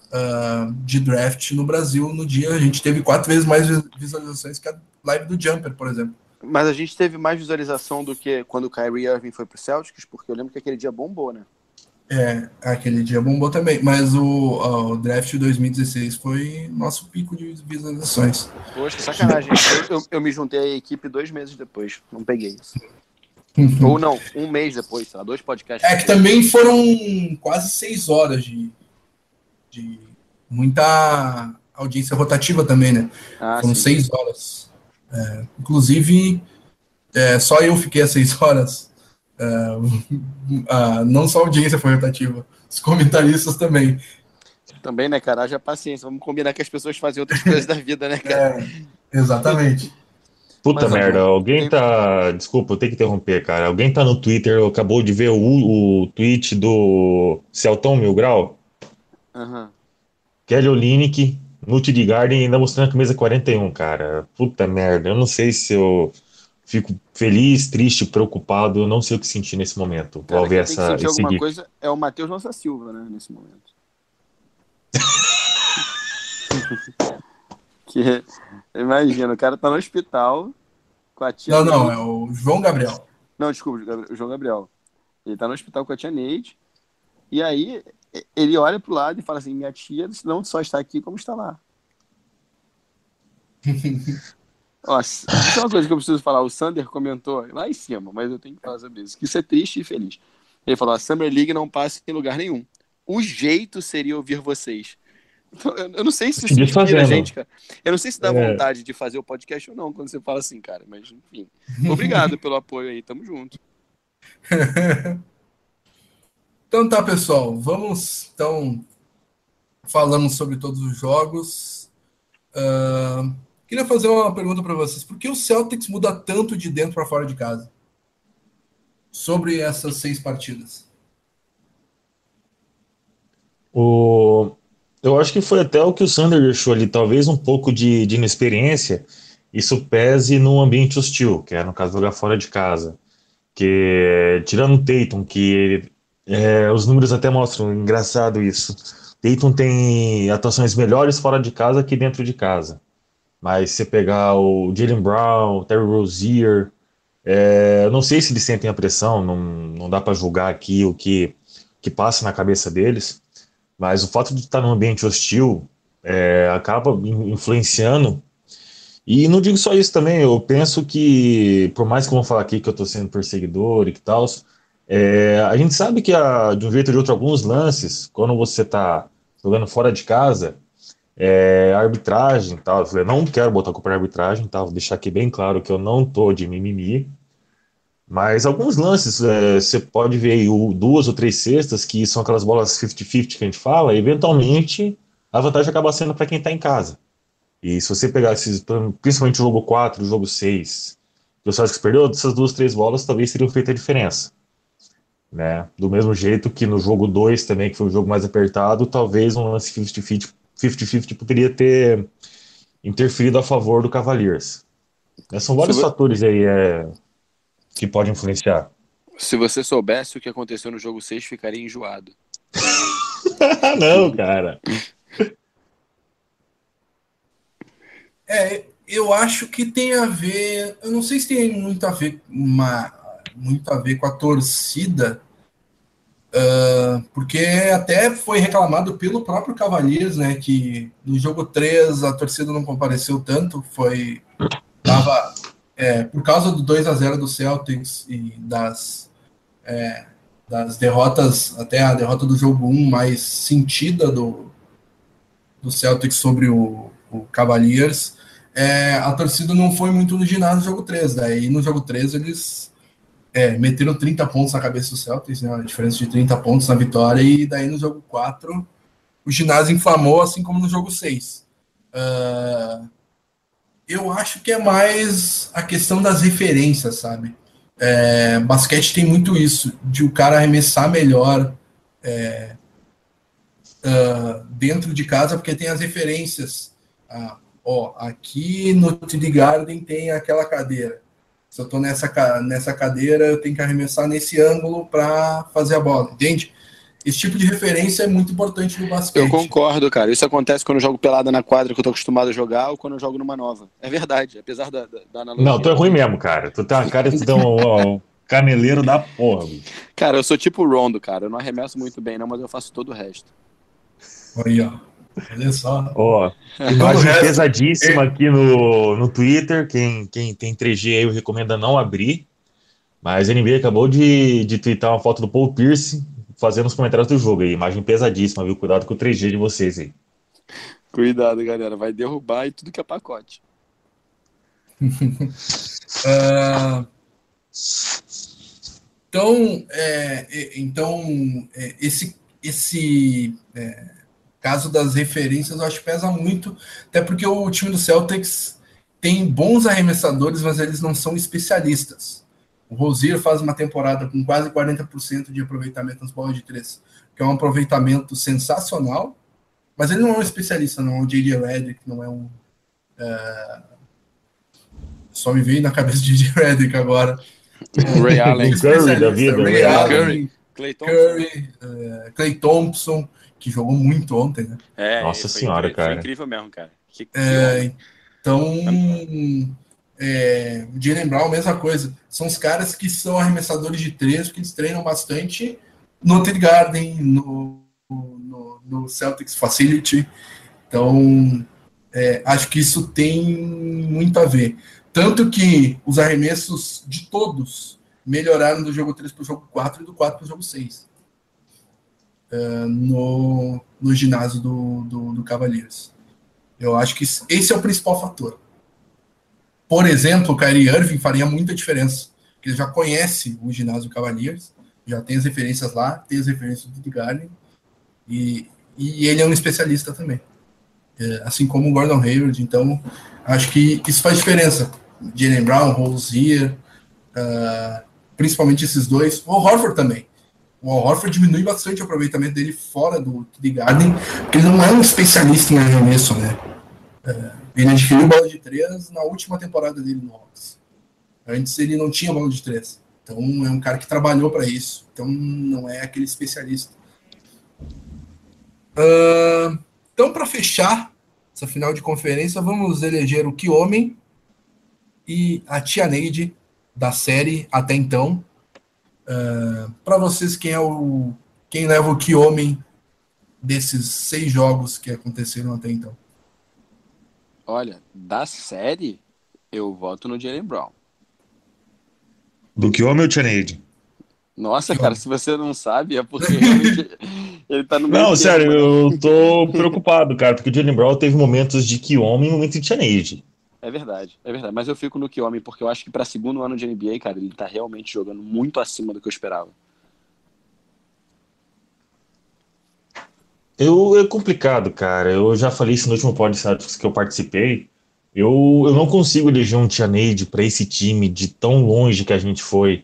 uh, de draft no Brasil no dia. A gente teve quatro vezes mais visualizações que a live do Jumper, por exemplo. Mas a gente teve mais visualização do que quando o Kyrie Irving foi pro Celtics, porque eu lembro que aquele dia bombou, né? É, aquele dia bombou também. Mas o, o draft de 2016 foi nosso pico de visualizações. Poxa, sacanagem. eu, eu, eu me juntei à equipe dois meses depois. Não peguei isso. Uhum. Ou não, um mês depois, sei lá, dois podcasts. É que também foram quase seis horas de, de muita audiência rotativa também, né? Ah, foram sim. seis horas. É, inclusive, é, só eu fiquei às seis horas. É, <laughs> não só a audiência foi rotativa, os comentaristas também. Também, né, cara? Haja paciência. Vamos combinar que as pessoas fazem outras <laughs> coisas da vida, né, cara? É, exatamente. Puta Mas, merda, alguém tá. Desculpa, eu tenho que interromper, cara. Alguém tá no Twitter, acabou de ver o, o tweet do Celton Mil Grau? Uhum. Kelly Olinick, Nute de Garden ainda mostrando a camisa 41, cara. Puta merda, eu não sei se eu fico feliz, triste, preocupado, eu não sei o que sentir nesse momento. Cara, ao ver essa. Tem que sentir alguma coisa é o Matheus Nossa Silva, né, nesse momento. <laughs> que Imagina, o cara tá no hospital com a tia. Não, Neide. não, é o João Gabriel. Não, desculpa, o João Gabriel. Ele tá no hospital com a tia Neide. E aí ele olha pro lado e fala assim: minha tia não só está aqui, como está lá. <laughs> Nossa, isso é uma coisa que eu preciso falar. O Sander comentou lá em cima, mas eu tenho que falar sobre isso. Que isso é triste e feliz. Ele falou: a Summer League não passa em lugar nenhum. O jeito seria ouvir vocês. Eu não sei se isso inspira a gente, cara. Eu não sei se dá é. vontade de fazer o podcast ou não quando você fala assim, cara. Mas, enfim. Obrigado pelo apoio aí. Tamo junto. <laughs> então tá, pessoal. Vamos, então, falamos sobre todos os jogos. Uh, queria fazer uma pergunta para vocês. Por que o Celtics muda tanto de dentro para fora de casa? Sobre essas seis partidas. O eu acho que foi até o que o Sander deixou ali, talvez um pouco de, de inexperiência, isso pese num ambiente hostil, que é no caso jogar fora de casa. Que tirando o Tatum, que é, os números até mostram, engraçado isso. Tatum tem atuações melhores fora de casa que dentro de casa. Mas se pegar o Jalen Brown, Terry Rozier, É, não sei se eles sentem a pressão, não, não dá para julgar aqui o que, que passa na cabeça deles, mas o fato de estar num ambiente hostil é, acaba influenciando. E não digo só isso também, eu penso que, por mais que vão falar aqui que eu estou sendo perseguidor e que tal, é, a gente sabe que a, de um jeito ou de outro, alguns lances, quando você está jogando fora de casa, é, arbitragem tal. Eu não quero botar culpa na arbitragem, tá? Vou deixar aqui bem claro que eu não tô de mimimi. Mas alguns lances, é, você pode ver aí o, duas ou três cestas, que são aquelas bolas 50-50 que a gente fala, eventualmente a vantagem acaba sendo para quem está em casa. E se você pegar esses, principalmente o jogo 4, o jogo 6, que o Celtics perdeu, essas duas, três bolas talvez teriam feito a diferença. Né? Do mesmo jeito que no jogo 2 também, que foi um jogo mais apertado, talvez um lance 50-50 50-50 poderia ter interferido a favor do Cavaliers. É, são vários fatores aí é, que podem influenciar. Se você soubesse o que aconteceu no jogo 6, ficaria enjoado. <laughs> Não, cara. É, eu acho que tem a ver. Eu não sei se tem muito a ver, uma, muito a ver com a torcida, Uh, porque até foi reclamado pelo próprio Cavaliers, né, que no jogo 3 a torcida não compareceu tanto, foi tava, é, por causa do 2 a 0 do Celtics e das, é, das derrotas, até a derrota do jogo 1 mais sentida do, do Celtics sobre o, o Cavaliers, é, a torcida não foi muito no ginásio no jogo 3, daí no jogo 3 eles é, meteram 30 pontos na cabeça do Celtics, né, a diferença de 30 pontos na vitória, e daí no jogo 4 o ginásio inflamou, assim como no jogo 6. Uh, ah, eu acho que é mais a questão das referências, sabe? É, basquete tem muito isso, de o cara arremessar melhor é, uh, dentro de casa, porque tem as referências. Ah, ó, aqui no TD Garden tem aquela cadeira se eu estou nessa, nessa cadeira, eu tenho que arremessar nesse ângulo para fazer a bola, entende? Esse tipo de referência é muito importante no basquete. Eu concordo, cara. Isso acontece quando eu jogo pelada na quadra que eu tô acostumado a jogar ou quando eu jogo numa nova. É verdade, apesar da, da, da analogia. Não, tu é ruim mesmo, cara. Tu tem uma cara de um, um caneleiro da porra. Bicho. Cara, eu sou tipo o Rondo, cara. Eu não arremesso muito bem, não, mas eu faço todo o resto. Aí, ó. Olha só. Ó, <laughs> imagem pesadíssima aqui no, no Twitter. Quem, quem tem 3G aí eu recomendo não abrir. Mas a NBA acabou de, de twittar uma foto do Paul Pierce fazendo os comentários do jogo aí. Imagem pesadíssima, viu? Cuidado com o 3G de vocês aí. Cuidado, galera. Vai derrubar e tudo que é pacote. uh, <laughs> então, é, então é, esse, esse é, caso das referências, eu acho que pesa muito, até porque o time do Celtics tem bons arremessadores, mas eles não são especialistas. O Rosier faz uma temporada com quase 40% de aproveitamento nas bolas de três, que é um aproveitamento sensacional, mas ele não é um especialista, não é um J.J. Redick, não é um... É... Só me veio na cabeça de J.J. Redick agora. O Ray <laughs> Allen. Curry da vida. Ray, Ray Allen, Curry. Clay Thompson. Curry, uh, Clay Thompson que jogou muito ontem, né? É, Nossa foi, senhora, foi, cara. Foi incrível mesmo, cara. Que, é, então, é, Jalen Brown, mesma coisa. São os caras que são arremessadores de três, porque eles treinam bastante no Ted Garden, no, no, no, Celtics Facility. Então, é, acho que isso tem muito a ver. Tanto que os arremessos de todos melhoraram do jogo 3 para o jogo 4 e do 4 para o jogo 6 uh, no, no ginásio do, do, do Cavaliers. Eu acho que esse é o principal fator. Por exemplo, o Kyrie Irving faria muita diferença, porque ele já conhece o ginásio do Cavaliers, já tem as referências lá, tem as referências do Garden, e, e ele é um especialista também. É, assim como o Gordon Hayward, então acho que isso faz diferença. Jalen Brown, Rosier, uh, principalmente esses dois, o Horford também o Horford diminui bastante o aproveitamento dele fora do TD Garden, porque ele não é um especialista em arremesso, né? É, ele adquiriu bola de três na última temporada dele no Hawks. Antes ele não tinha bola de três. Então é um cara que trabalhou para isso. Então não é aquele especialista. Uh, então, para fechar essa final de conferência, vamos eleger o que homem e a Tia Neide da série até então. Uh, Para vocês, quem é o quem leva o que homem desses seis jogos que aconteceram até então? Olha, da série, eu voto no Jalen Brown. Do que homem ou Tianeide? Nossa, cara, se você não sabe, é porque realmente <laughs> ele tá no meio Não, sério, né? eu tô preocupado, cara, porque o Jalen Brown teve momentos de que homem e momentos de Tianeide. É verdade, é verdade. Mas eu fico no que homem, porque eu acho que pra segundo ano de NBA, cara, ele tá realmente jogando muito acima do que eu esperava. Eu, é complicado, cara. Eu já falei isso no último podcast que eu participei. Eu, eu não consigo eleger um Tianeide para esse time de tão longe que a gente foi.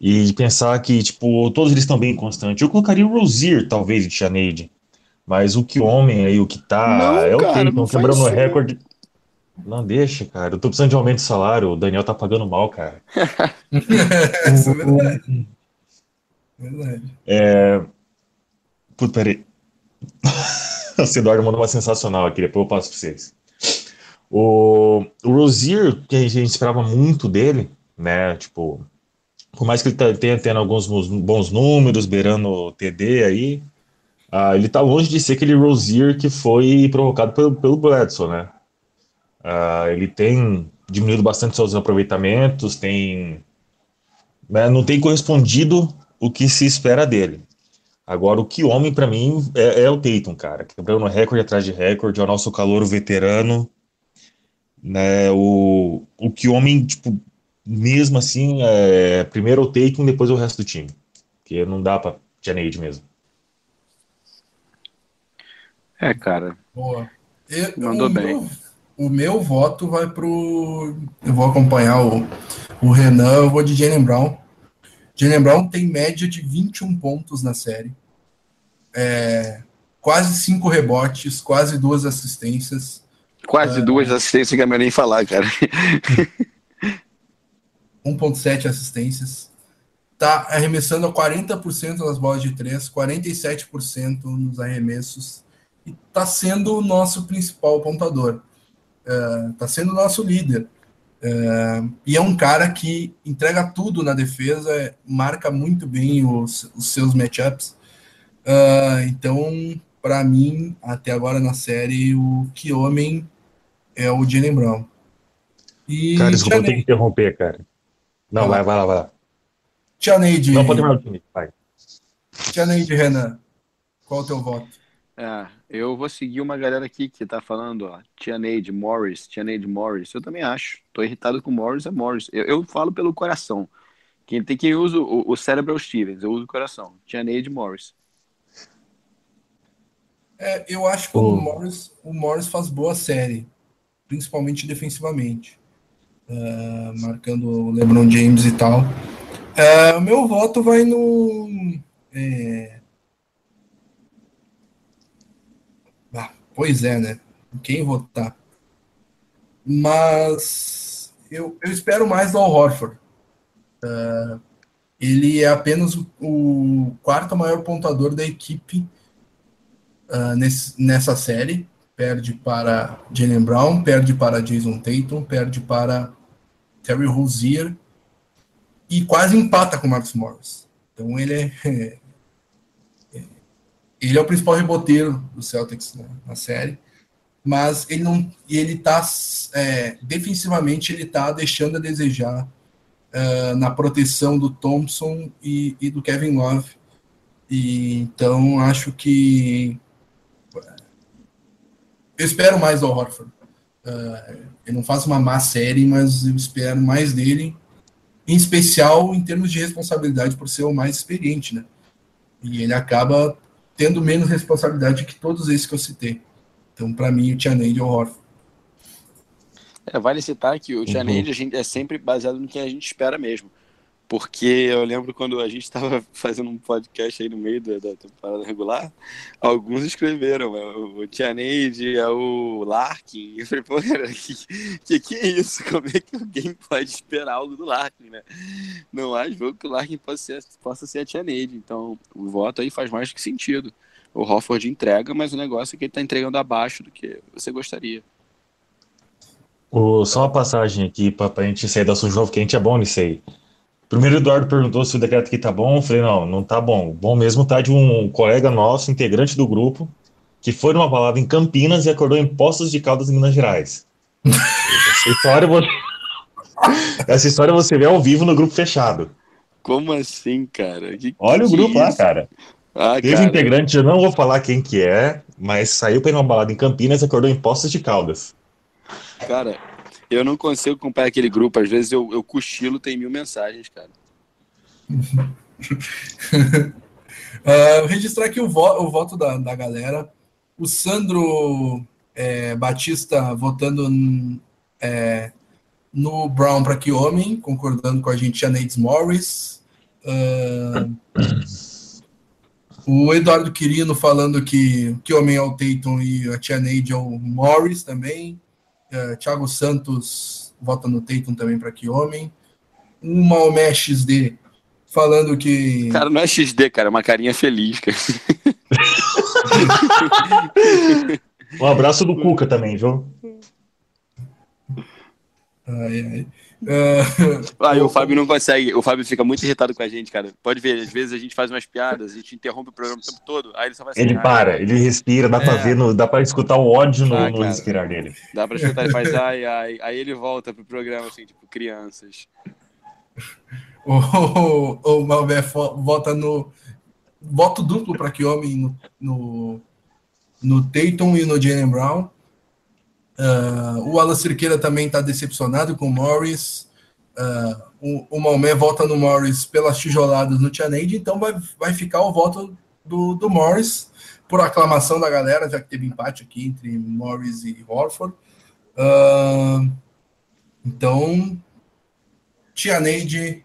E pensar que, tipo, todos eles estão bem constantes. Eu colocaria o Rozier, talvez, de Tianeide. Mas o que homem aí, o que tá, Não, é o cara, Tatum, não faz quebrando o isso, recorde. Não deixa, cara. Eu tô precisando de aumento de salário. O Daniel tá pagando mal, cara. <laughs> Isso é verdade. Verdade. Puta, peraí. <laughs> o Ceduardo mandou uma sensacional aqui, depois eu passo pra vocês. O, o Rozier, que a gente esperava muito dele, né? Tipo, por mais que ele tá- tenha tendo alguns bons números, beirando o TD aí, ah, ele tá longe de ser aquele Rozier que foi provocado pelo, pelo Bledsoe, né? Ah, ele tem diminuído bastante seus aproveitamentos, tem né, não tem correspondido o que se espera dele. Agora, o que homem pra mim é, é o Tatum, cara, quebrando recorde atrás de recorde, é o nosso calouro veterano, né? O, o que homem, tipo, mesmo assim, é primeiro o Tatum, depois o resto do time, porque não dá pra Janeide mesmo. É, cara. Boa. Eu- Mandou o bem. Meu, o meu voto vai pro. Eu vou acompanhar o, o Renan, eu vou de Jalen Brown. Jalen Brown tem média de 21 pontos na série. É, quase cinco rebotes, quase duas assistências. Quase duas assistências que eu nem falar, cara. <laughs> 1.7 assistências. Tá arremessando a 40% nas bolas de três, 47% nos arremessos. E tá sendo o nosso principal pontuador. É, tá sendo o nosso líder. É, e é um cara que entrega tudo na defesa, marca muito bem os, os seus matchups. É, então, para mim, até agora na série, o que homem é o Jalen Brown. E Cara, desculpa, eu tenho que interromper, cara. Não, vai, vai lá, vai lá. Tianeide, Não, pode terminar o time, vai. Tianeide, Renan, qual o teu voto? É, eu vou seguir uma galera aqui que tá falando, ó, Tia Neide, Morris, Tia Neide Morris. Eu também acho. Tô irritado com Morris, é Morris. Eu, eu falo pelo coração. Quem tem quem usa o, o cérebro é o Stevens, eu uso o coração. Tia Neide Morris. É, eu acho que o, Oh. Morris, o Morris faz boa série, principalmente defensivamente, É, marcando o LeBron James e tal. É, o meu voto vai no. é, ah, pois é, né? Quem votar? Mas eu, eu espero mais do Al Horford. É, ele é apenas o, quarto maior pontuador da equipe ah, nesse, nessa série. Perde para Jalen Brown, perde para Jason Tatum, perde para Terry Rozier e quase empata com o Marcus Morris. Então ele é, <laughs> ele é o principal reboteiro do Celtics né, na série, mas ele não ele tá é, defensivamente ele tá deixando a desejar ah, na proteção do Thompson e, e do Kevin Love. E então acho que eu espero mais do Horford. Uh, ele não faz uma má série, mas eu espero mais dele, em especial em termos de responsabilidade por ser o mais experiente, né? E ele acaba tendo menos responsabilidade que todos esses que eu citei. Então, para mim, o Tianeide é o Horford. É, vale citar que o Tia Uhum. A gente é sempre baseado no que a gente espera mesmo. Porque eu lembro quando a gente estava <laughs> fazendo um podcast aí no meio da, da temporada regular, alguns escreveram, é, o Tia Neide, é o Larkin. <laughs> Eu falei, pô, cara, que, que que é isso? Como é que alguém pode esperar algo do Larkin, né? Não há jogo que o Larkin possa ser, possa ser a Tia Neide. Então, o voto aí faz mais que sentido. O Hofford entrega, mas o negócio é que ele está entregando abaixo do que você gostaria. O, só uma passagem aqui para a gente sair assunto jogo, que a gente é bom nisso aí. Primeiro, Eduardo perguntou se o decreto aqui tá bom. Eu falei, não, não tá bom. Bom mesmo tá de um colega nosso, integrante do grupo, que foi numa balada em Campinas e acordou em Poços de Caldas, em Minas Gerais. Essa história, você... <laughs> Essa história você vê ao vivo no grupo fechado. Como assim, cara? Que, Olha que o grupo lá, cara. Ah, Teve cara. integrante, eu não vou falar quem que é, mas saiu pra ir numa balada em Campinas e acordou em Poços de Caldas. Cara, eu não consigo acompanhar aquele grupo. Às vezes eu, eu cochilo, tem mil mensagens, cara. <laughs> uh, registrar aqui o, vo o voto da, da galera. O Sandro é, Batista votando é, no Brown para que homem, concordando com a gente, a Nate Morris. Uh, o Eduardo Quirino falando que que homem é o Tatum e a Tia Neide é o Morris também. Uh, Thiago Santos vota no Tatum também para que homem. O Maomé XD falando que. Cara, não é XD, cara, é uma carinha feliz, cara. <laughs> um abraço do Cuca também, viu? Ai, ai. Uh, aí o Fábio não consegue, o Fábio fica muito irritado com a gente, cara. Pode ver, às vezes a gente faz umas piadas, a gente interrompe o programa o tempo todo, aí ele só vai assim, Ele para, ele respira, dá é. pra ver, no, dá pra escutar o ódio no, ah, no respirar dele. Dá pra escutar, ele faz <laughs> ai, ai, aí ele volta pro programa, assim, tipo, crianças. <laughs> O, o, o Malvé vota no. Voto duplo para que homem no, no, no Tatum e no Jalen Brown. Uh, o Alan Cerqueira também está decepcionado com o Morris. Uh, o, o Malmé vota no Morris pelas tijoladas no Tianade, então vai, vai ficar o voto do, do Morris por aclamação da galera, já que teve empate aqui entre Morris e Horford. Uh, então, Tianade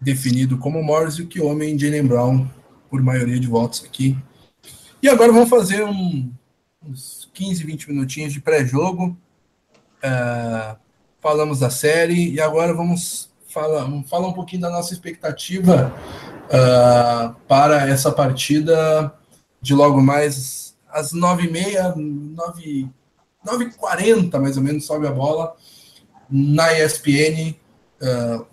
definido como Morris e o que homem Jalen Brown por maioria de votos aqui. E agora vamos fazer um, uns 15, 20 minutinhos de pré-jogo. Uh, falamos da série e agora vamos falar, falar um pouquinho da nossa expectativa uh, para essa partida de logo mais às 9h30, 9, 9h40 mais ou menos, sobe a bola na ESPN. Uh,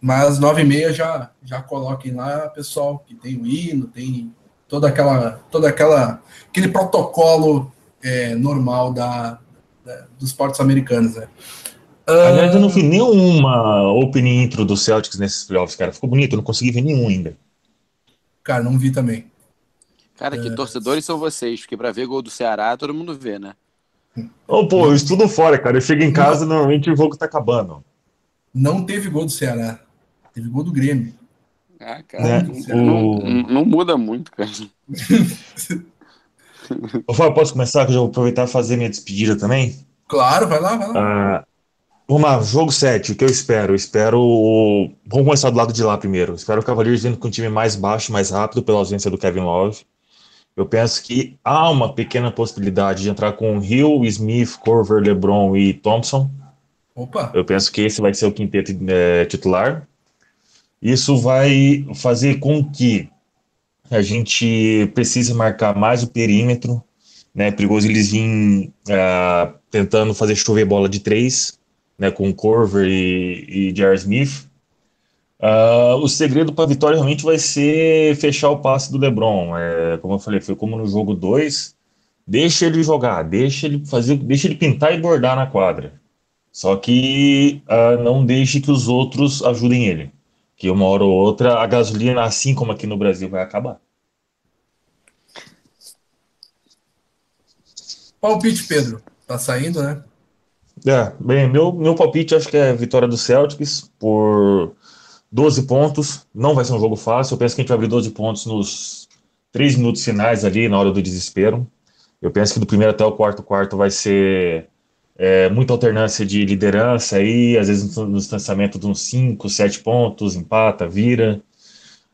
mas 9h30 já, já coloquem lá, pessoal, que tem o hino, tem toda aquela, toda aquela, aquele protocolo é, normal da, da, dos esportes americanos, né? Aliás, eu não vi nenhuma opening intro do Celtics nesses playoffs, cara. Ficou bonito, eu não consegui ver nenhum ainda. Cara, não vi também. Cara, que é... torcedores são vocês? Porque pra ver gol do Ceará, todo mundo vê, né? Ô, oh, pô, eu estudo fora, cara. Eu chego em casa, não. normalmente o jogo tá acabando. Não teve gol do Ceará. Teve gol do Grêmio. Ah, cara, né? não, o... não, não, muda muito, cara. <laughs> Ô, Fábio, posso começar? Que eu já vou aproveitar e fazer minha despedida também? Claro, vai lá, vai lá. Ah, vamos lá, jogo 7, o que eu espero? Eu espero. Vamos começar do lado de lá primeiro. Eu espero o Cavaliers vindo com um time mais baixo, mais rápido, pela ausência do Kevin Love. Eu penso que há uma pequena possibilidade de entrar com Hill, Smith, Corver, LeBron e Thompson. Opa! Eu penso que esse vai ser o quinteto é, titular. Isso vai fazer com que a gente precisa marcar mais o perímetro, né? É perigoso eles virem uh, tentando fazer chover bola de três, né? Com Corver e, e Jar Smith. Uh, o segredo para a vitória realmente vai ser fechar o passe do LeBron. É, como eu falei, foi como no jogo 2. Deixa ele jogar, deixa ele fazer, deixa ele pintar e bordar na quadra. Só que uh, não deixe que os outros ajudem ele que uma hora ou outra a gasolina, assim como aqui no Brasil, vai acabar. Palpite, Pedro. Tá saindo, né? É, bem, meu, meu palpite acho que é vitória do Celtics por 12 pontos. Não vai ser um jogo fácil. Eu penso que a gente vai abrir 12 pontos nos 3 minutos finais ali, na hora do desespero. Eu penso que do primeiro até o quarto quarto vai ser é, muita alternância de liderança aí, às vezes no distanciamento de uns 5, 7 pontos, empata, vira.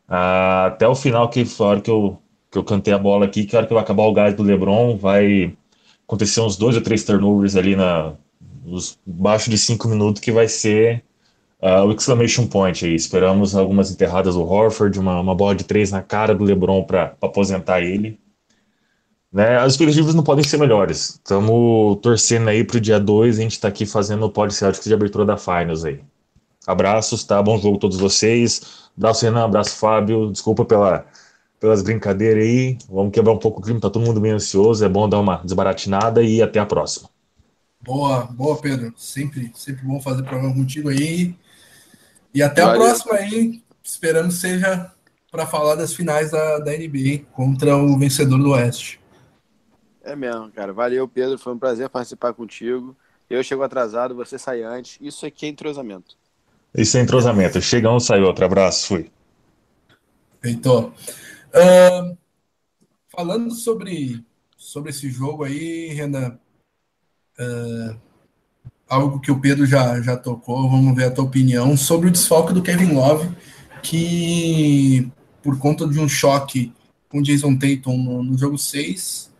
Ah, até o final, que foi a hora que eu, que eu cantei a bola aqui, que a hora que vai acabar o gás do LeBron, vai acontecer uns dois ou três turnovers ali na, nos, baixo de 5 minutos, que vai ser uh, o exclamation point aí. Esperamos algumas enterradas do Horford, uma, uma bola de três na cara do LeBron para aposentar ele. Né, as expectativas não podem ser melhores. Estamos torcendo aí para o dia 2, a gente está aqui fazendo o Pod Celtics de abertura da Finals aí. Abraços, tá? Bom jogo a todos vocês. Abraço, Renan, abraço, Fábio. Desculpa pela, pelas brincadeiras aí. Vamos quebrar um pouco o clima, tá todo mundo meio ansioso. É bom dar uma desbaratinada e até a próxima. Boa, boa, Pedro. Sempre, sempre bom fazer programa contigo aí. E até Valeu. a próxima aí. Esperamos seja para falar das finais da, da NBA contra o vencedor do Oeste. É mesmo, cara. Valeu, Pedro. Foi um prazer participar contigo. Eu chego atrasado, você sai antes. Isso aqui é entrosamento. Isso é entrosamento. Chega um, sai outro. Abraço, fui. Heitor. Uh, falando sobre, sobre esse jogo aí, Renan, uh, algo que o Pedro já, já tocou, vamos ver a tua opinião sobre o desfalque do Kevin Love, que por conta de um choque com Jason Tatum no, no jogo 6,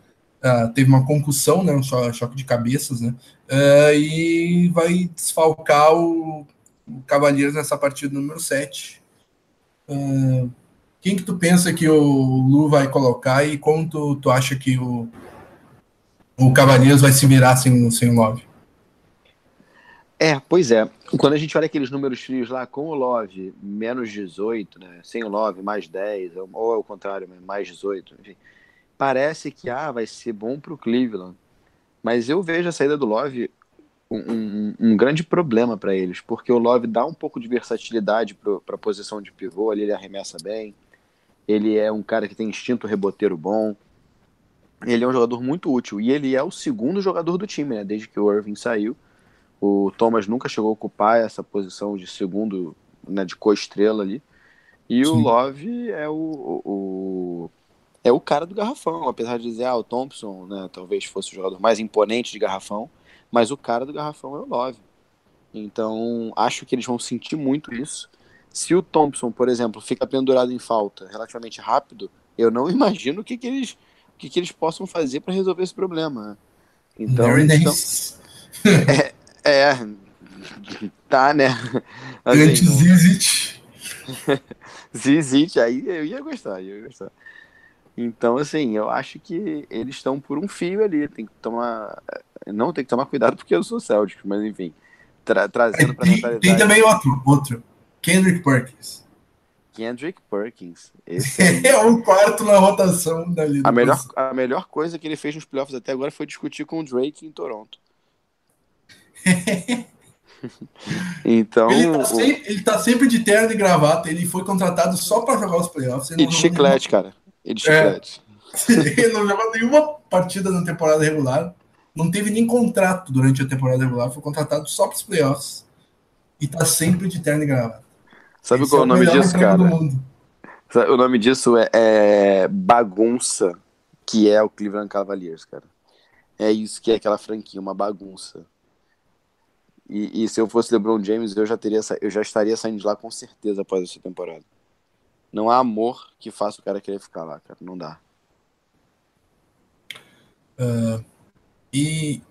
uh, ah, teve uma concussão, né, um choque de cabeças, né, uh, e vai desfalcar o, o Cavaleiros nessa partida número 7. Uh, quem que tu pensa que o Lu vai colocar e como tu, tu acha que o, o Cavaleiros vai se virar sem, sem o Love? É, pois é. Quando a gente olha aqueles números frios lá, com o Love menos 18, né? Sem o Love mais 10, ou é o contrário, mais 18, enfim. Parece que ah, vai ser bom para o Cleveland. Mas eu vejo a saída do Love um, um, um grande problema para eles, porque o Love dá um pouco de versatilidade para a posição de pivô, ali ele arremessa bem. Ele é um cara que tem instinto reboteiro bom. Ele é um jogador muito útil. E ele é o segundo jogador do time, né? Desde que o Irving saiu. O Thomas nunca chegou a ocupar essa posição de segundo, né, de co-estrela ali. E Sim. o Love é o, o, é o cara do garrafão, apesar de dizer, ah, o Thompson, né, talvez fosse o jogador mais imponente de garrafão, mas o cara do garrafão é o Love. Então, acho que eles vão sentir muito isso. Se o Thompson, por exemplo, fica pendurado em falta relativamente rápido, eu não <laughs> imagino o que, que eles o que, que eles possam fazer para resolver esse problema. Então, então <laughs> é, é, tá, né? <laughs> Assim, Zizit. Zizit, aí eu ia gostar, eu ia gostar. Então, assim, eu acho que eles estão por um fio ali. Tem que tomar. Não tem que tomar cuidado porque eu sou Celtic, mas enfim. Tra trazendo para mentalidade. Tem também outro, outro. Kendrick Perkins. Kendrick Perkins. Esse <laughs> é um quarto na rotação dali. A melhor, a melhor coisa que ele fez nos playoffs até agora foi discutir com o Drake em Toronto. <laughs> então. Ele tá, sempre, ele tá, sempre, de terno e gravata. Ele foi contratado só para jogar os playoffs. Ele, de chiclete, cara. De é. <laughs> ele não jogou nenhuma partida na temporada regular. Não teve nem contrato durante a temporada regular. Foi contratado só para os playoffs. E tá sempre de terno e gravata. Sabe Esse qual é o nome disso, cara? O nome disso é, é, bagunça, que é o Cleveland Cavaliers, cara. É isso que é aquela franquia, uma bagunça. E, e, se eu fosse LeBron James, eu já teria, eu já estaria saindo de lá com certeza após essa temporada. Não há amor que faça o cara querer ficar lá, cara. Não dá. Uh, e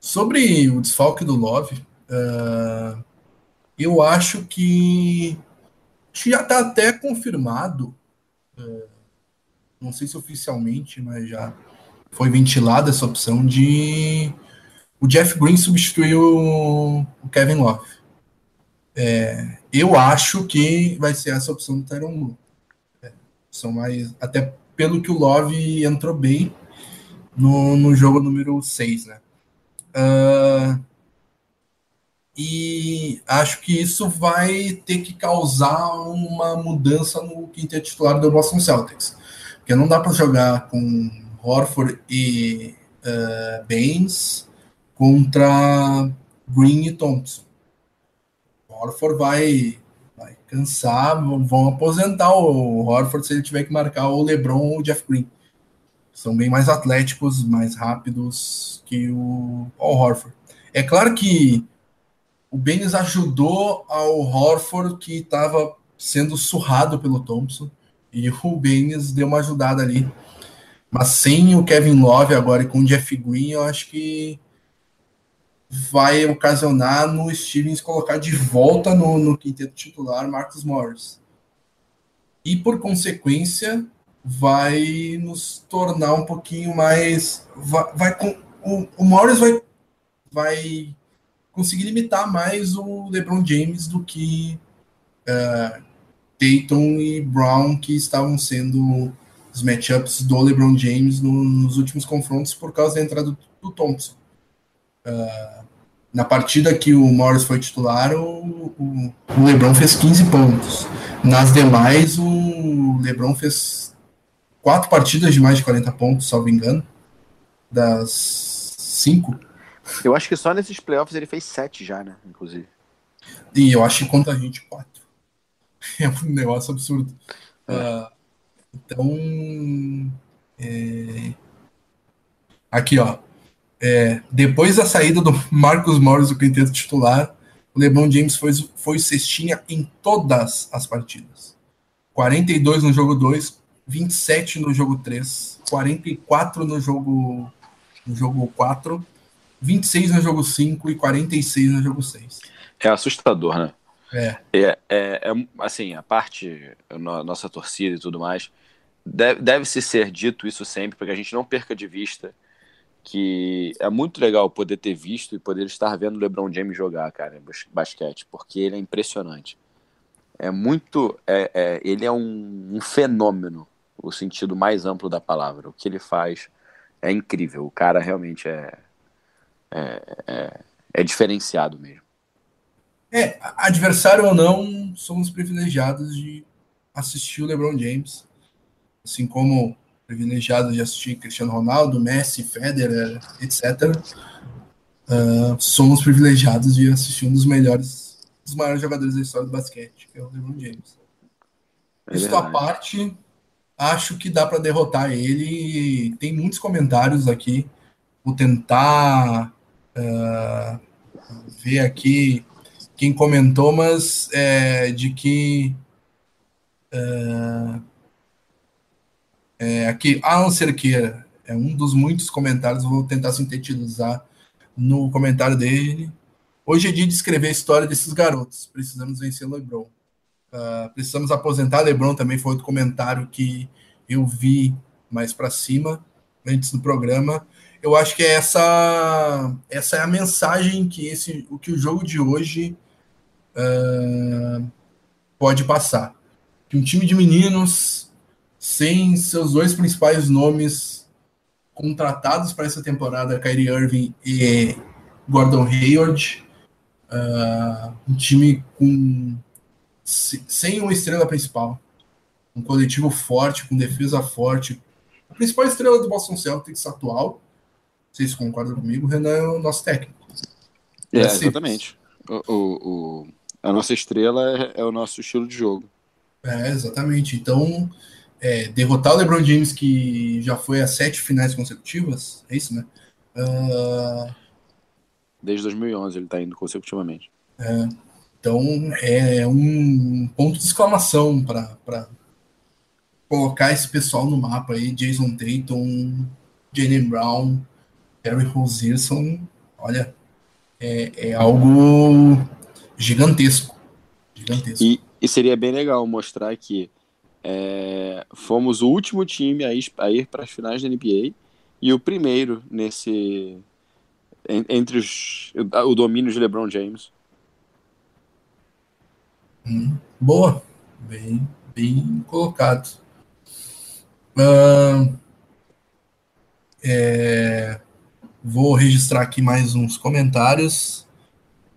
sobre o desfalque do Love, uh, eu acho que já está até confirmado, é, não sei se oficialmente, mas já foi ventilada essa opção de o Jeff Green substituir o, Kevin Love. É, eu acho que vai ser essa opção do Tyron Lu. É, são mais, até pelo que o Love entrou bem no, no jogo número 6, né? Uh, e acho que isso vai ter que causar uma mudança no quinteto titular do Boston Celtics. Porque não dá para jogar com Horford e uh, Baines contra Green e Thompson. Horford vai, vai cansar, vão aposentar o Horford se ele tiver que marcar o LeBron ou o Jeff Green. São bem mais atléticos, mais rápidos que o, o Horford. É claro que o Baines ajudou ao Horford, que estava sendo surrado pelo Thompson, e o Baines deu uma ajudada ali. Mas sem o Kevin Love agora e com o Jeff Green, eu acho que vai ocasionar no Stevens colocar de volta no, no quinteto titular Marcus Morris. E por consequência, vai nos tornar um pouquinho mais. Vai, vai com, o, o Morris vai, vai conseguir limitar mais o LeBron James do que uh, e Brown, que estavam sendo os matchups do LeBron James no, nos últimos confrontos por causa da entrada do, do Thompson. Uh, na partida que o Morris foi titular, o, o, o, LeBron fez 15 pontos. Nas demais, o LeBron fez quatro partidas de mais de 40 pontos, salvo engano, das cinco. Eu acho que só nesses playoffs ele fez sete já, né? Inclusive. E eu acho que contra a gente quatro. <laughs> É um negócio absurdo. É. Uh, então, é... aqui, ó. É, depois da saída do Marcos Morris do quinteto titular, o LeBron James foi, foi cestinha em todas as partidas. 42 no jogo 2, 27 no jogo 3, 44 no jogo no jogo 4, 26 no jogo 5 e 46 no jogo 6. É assustador, né? É. É, é, é assim, a parte, a nossa torcida e tudo mais, deve, deve se ser dito isso sempre, para que a gente não perca de vista que é muito legal poder ter visto e poder estar vendo o LeBron James jogar, cara, basquete, porque ele é impressionante. É muito. É, é, ele é um, um, fenômeno, o sentido mais amplo da palavra. O que ele faz é incrível. O cara realmente é, é, é, é diferenciado mesmo. É, adversário ou não, somos privilegiados de assistir o LeBron James assim como privilegiado de assistir Cristiano Ronaldo, Messi, Federer, etc. Uh, somos privilegiados de assistir um dos melhores, dos maiores jogadores da história do basquete, que é o LeBron James. É Isso à parte, acho que dá para derrotar ele. Tem muitos comentários aqui. Vou tentar uh, ver aqui quem comentou, mas é, de que uh, é, aqui, Alan Cerqueira, é um dos muitos comentários, vou tentar sintetizar no comentário dele. Hoje é dia de escrever a história desses garotos. Precisamos vencer LeBron. Uh, precisamos aposentar LeBron também foi outro comentário que eu vi mais para cima antes do programa. Eu acho que é essa essa é a mensagem que esse o que o jogo de hoje uh, pode passar. Que um time de meninos sem seus dois principais nomes contratados para essa temporada, Kyrie Irving e Gordon Hayward. Uh, um time com sem uma estrela principal, um coletivo forte, com defesa forte. A principal estrela do Boston Celtics atual, vocês concordam comigo, Renan é o nosso técnico. É, exatamente. O, o, o, a nossa estrela é, é o nosso estilo de jogo. É, exatamente. Então, é, derrotar o LeBron James, que já foi a sete finais consecutivas, é isso, né? Uh... Desde 2011 ele está indo consecutivamente. É, então é um ponto de exclamação para colocar esse pessoal no mapa aí, Jason Tatum, Jalen Brown, Terry Roserson, olha, é, é algo gigantesco. gigantesco. E, e seria bem legal mostrar que é, fomos o último time a ir, a ir para as finais da NBA e o primeiro nesse entre os, o domínio de LeBron James. Hum, boa, bem, bem colocado. É, vou registrar aqui mais uns comentários.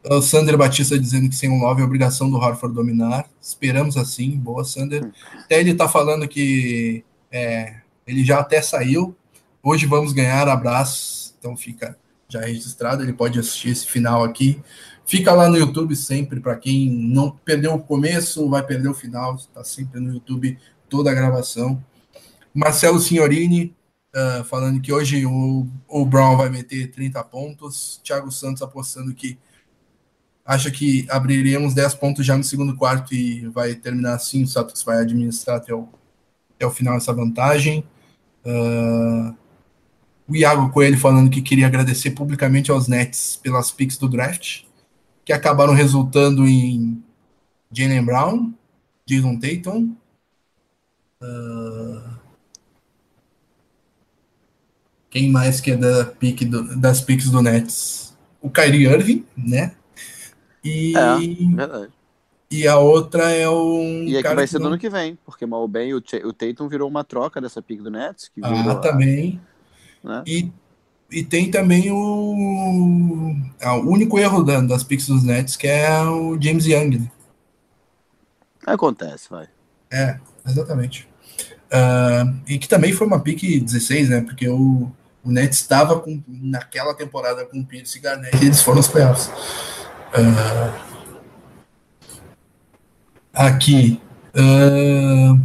O Sander Batista dizendo que sem um love é obrigação do Harford dominar. Esperamos assim. Boa, Sander. Até ele está falando que é, ele já até saiu. Hoje vamos ganhar. Abraço. Então fica já registrado. Ele pode assistir esse final aqui. Fica lá no YouTube sempre. Para quem não perdeu o começo, vai perder o final. Está sempre no YouTube toda a gravação. Marcelo Signorini uh, falando que hoje o, o Brown vai meter 30 pontos. Thiago Santos apostando que acha que abriremos 10 pontos já no segundo quarto e vai terminar assim, o Celtics vai administrar até o, até o final essa vantagem. Uh, o Iago Coelho falando que queria agradecer publicamente aos Nets pelas picks do draft, que acabaram resultando em Jalen Brown, Jason Tatum, uh, Quem mais que é da pique do, das piques do Nets? O Kyrie Irving, né? E, É, verdade. e a outra é um. E é que vai ser do ano que vem, porque mal bem o, o Tatum virou uma troca dessa pick do Nets, que Ah, também. né? E, e tem também o, ah, o único erro da- das picks dos Nets, que é o James Young. né? Acontece, vai. É, exatamente. Ah, e que também foi uma pique 16, né? Porque o, o Nets estava naquela temporada com o Pierce e Garnett e eles foram aos playoffs. Ah, aqui. ah,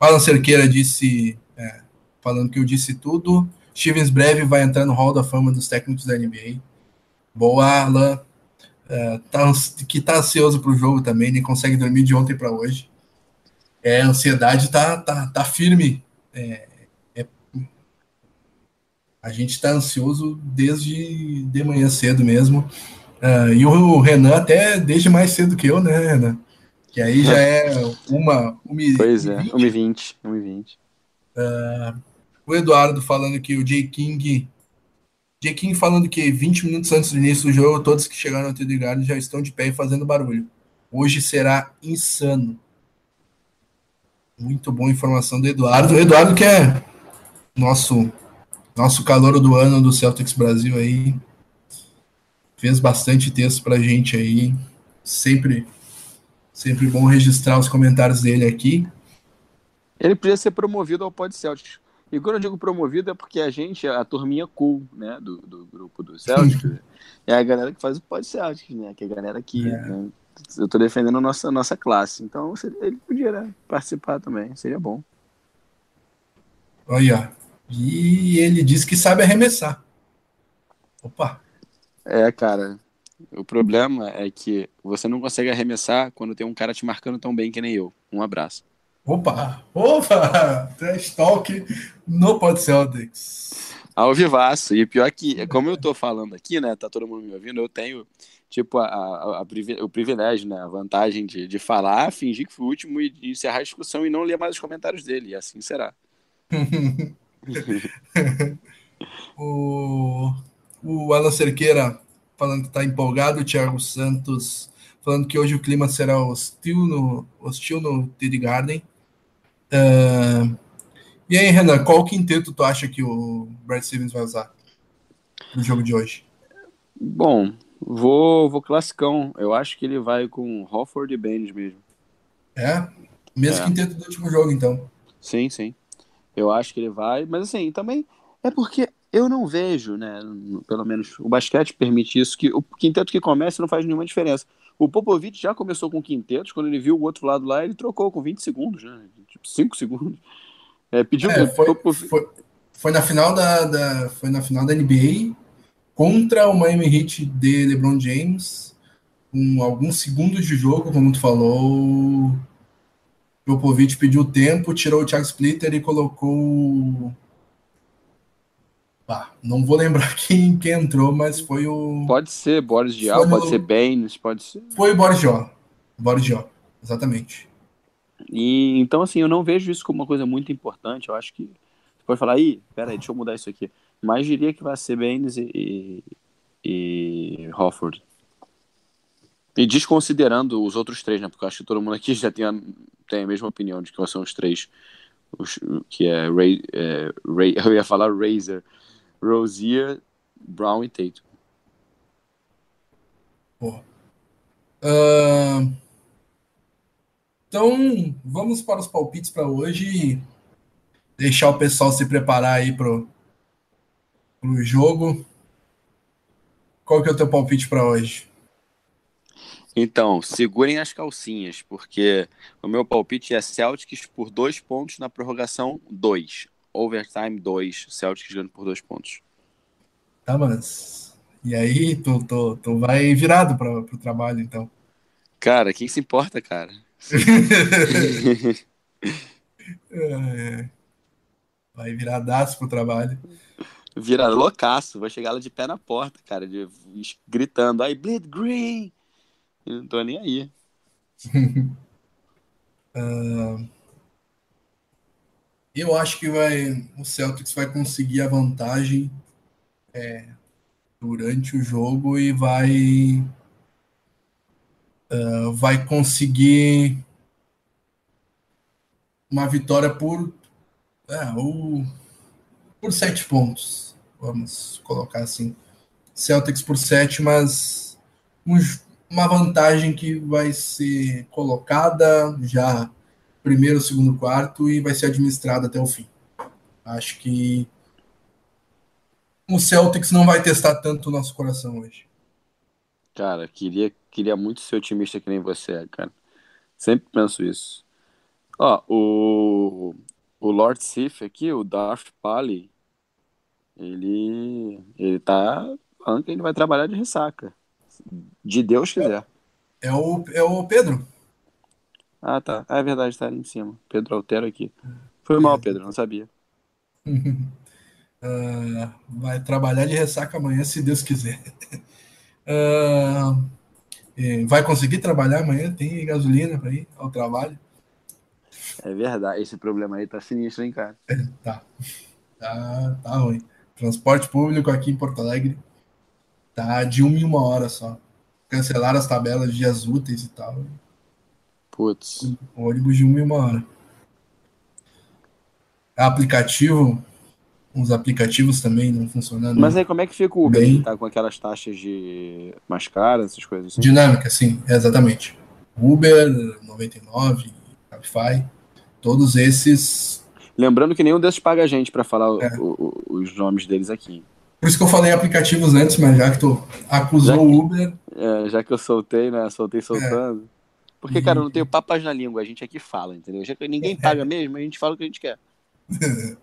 Alan Cerqueira disse, é, falando que eu disse tudo. Stevens Breve vai entrar no Hall da Fama dos técnicos da NBA. Boa, Alan. É, tá que tá ansioso pro jogo também, nem consegue dormir de ontem para hoje. É, a ansiedade tá, tá, tá firme. É, é- a gente tá ansioso desde de manhã cedo mesmo. Ah, e o Renan até desde mais cedo que eu, né, Renan? Que aí já é uma. uma e- Pois é, vinte. 1h20, 1h20. O Eduardo falando que o J. King. J. King falando que 20 minutos antes do início do jogo, todos que chegaram TD Garden já estão de pé e fazendo barulho. Hoje será insano. Muito boa informação do Eduardo. O Eduardo, que é nosso, nosso calor do ano do Celtics Brasil aí. Fez bastante texto pra gente aí. Sempre, sempre bom registrar os comentários dele aqui. Ele podia ser promovido ao Pod Celtics. E quando eu digo promovido é porque a gente, a turminha cool, né, do, do grupo do Celtics, <laughs> é a galera que faz o Pod Celtics, né, que é a galera que, É. né, eu tô defendendo a nossa, nossa classe. Então ele podia né, participar também, seria bom. Olha, e ele disse que sabe arremessar. Opa, É, cara, o problema é que você não consegue arremessar quando tem um cara te marcando tão bem que nem eu. Um abraço. opa, opa! <laughs> Trash Talk no Pod Celtics. Ao vivaço. E pior que, como eu tô falando aqui, né? Tá todo mundo me ouvindo, eu tenho, tipo, a, a- a o privilégio, né? A vantagem de, de falar, fingir que fui o último e encerrar a discussão e não ler mais os comentários dele. E assim será. <laughs> O, o Alan Cerqueira falando que está empolgado, o Thiago Santos falando que hoje o clima será hostil no, hostil no TD Garden. Ah, e aí, Renan, qual quinteto tu acha que o Brad Stevens vai usar no jogo de hoje? Bom, vou, vou classicão. Eu acho que ele vai com Hofford e Baines mesmo. É? Mesmo É. quinteto do último jogo, então. Sim, sim. Eu acho que ele vai, mas assim, também é porque eu não vejo, né? Pelo menos o basquete permite isso, que o quinteto que começa não faz nenhuma diferença. O Popovich já começou com quintetos, quando ele viu o outro lado lá, ele trocou com 20 segundos, né? Tipo, 5 segundos. É, pediu É, foi, foi, foi na final da, da- foi na final da NBA contra o Miami Heat de LeBron James com alguns segundos de jogo, como tu falou. O Popovich pediu tempo, tirou o Thiago Splitter e colocou. Ah, não vou lembrar <laughs> quem, quem entrou, mas foi o. Pode ser Boris Diaw, no- pode ser Baines, pode ser. Foi o Boris Jó. Boris Jó, exatamente. E, então, assim, eu não vejo isso como uma coisa muito importante. Eu acho que. Você pode falar, ih, peraí, deixa eu mudar isso aqui. Mas diria que vai ser Baines e, e, e Hofford. E desconsiderando os outros três, né? Porque eu acho que todo mundo aqui <laughs> já tem a, tem a mesma opinião de quais são os três. Os, que é, Ray, é Ray, <laughs> eu ia falar Razor, Rozier, Brown e Tatum. Ahn, então, vamos para os palpites para hoje e deixar o pessoal se preparar aí pro, pro jogo. Qual que é o teu palpite para hoje? Então, segurem as calcinhas, porque o meu palpite é Celtics por dois pontos na prorrogação 2. Overtime 2. Celtics ganhando por dois pontos. Tá, mas. E aí, tu, tu, tu vai virado para o trabalho, então. Cara, quem se importa, cara? <laughs> É, vai viradaço pro trabalho. Vira loucaço, vai chegar lá de pé na porta, cara, de, gritando, I bleed green. Eu não tô nem aí. <laughs> Eu acho que vai, o Celtics vai conseguir a vantagem é, durante o jogo e vai uh, vai conseguir uma vitória por é, o, por sete pontos. Vamos colocar assim. Celtics por sete, mas um, uma vantagem que vai ser colocada já primeiro, segundo, quarto e vai ser administrada até o fim. Acho que o Celtics não vai testar tanto o nosso coração hoje. Cara, queria, queria muito ser otimista que nem você, cara. Sempre penso isso. Ó, o, o Lord Sif aqui, o Darth Pali, ele, ele tá falando que ele vai trabalhar de ressaca. De Deus quiser. É o, é o Pedro. Ah, tá. Ah, é verdade, tá ali em cima. Pedro Altero aqui. Foi mal, Pedro, não sabia. uh, <laughs> vai trabalhar de ressaca amanhã, se Deus quiser. Uh, <laughs> vai conseguir trabalhar amanhã? Tem gasolina para ir ao trabalho? É verdade, esse problema aí tá sinistro, hein, cara? É, <laughs> tá. Tá, tá ruim. Transporte público aqui em Porto Alegre tá de uma em uma hora só. Cancelaram as tabelas de dias úteis e tal. Putz. Ônibus de uma e uma hora. Aplicativo, uns aplicativos também não funcionando. Mas aí como é que fica o Uber? Bem... Tá com aquelas taxas de mais caras, essas coisas assim? Dinâmica, sim, exatamente. Uber, 99, Cabify, todos esses. Lembrando que nenhum desses paga a gente para falar é. o, o, os nomes deles aqui. Por isso que eu falei aplicativos antes, mas já que tu acusou o Uber. É, já que eu soltei, né? Soltei soltando. É. Porque, cara, eu não tenho papas na língua, a gente aqui fala, entendeu? Já que ninguém paga mesmo, a gente fala o que a gente quer. <laughs>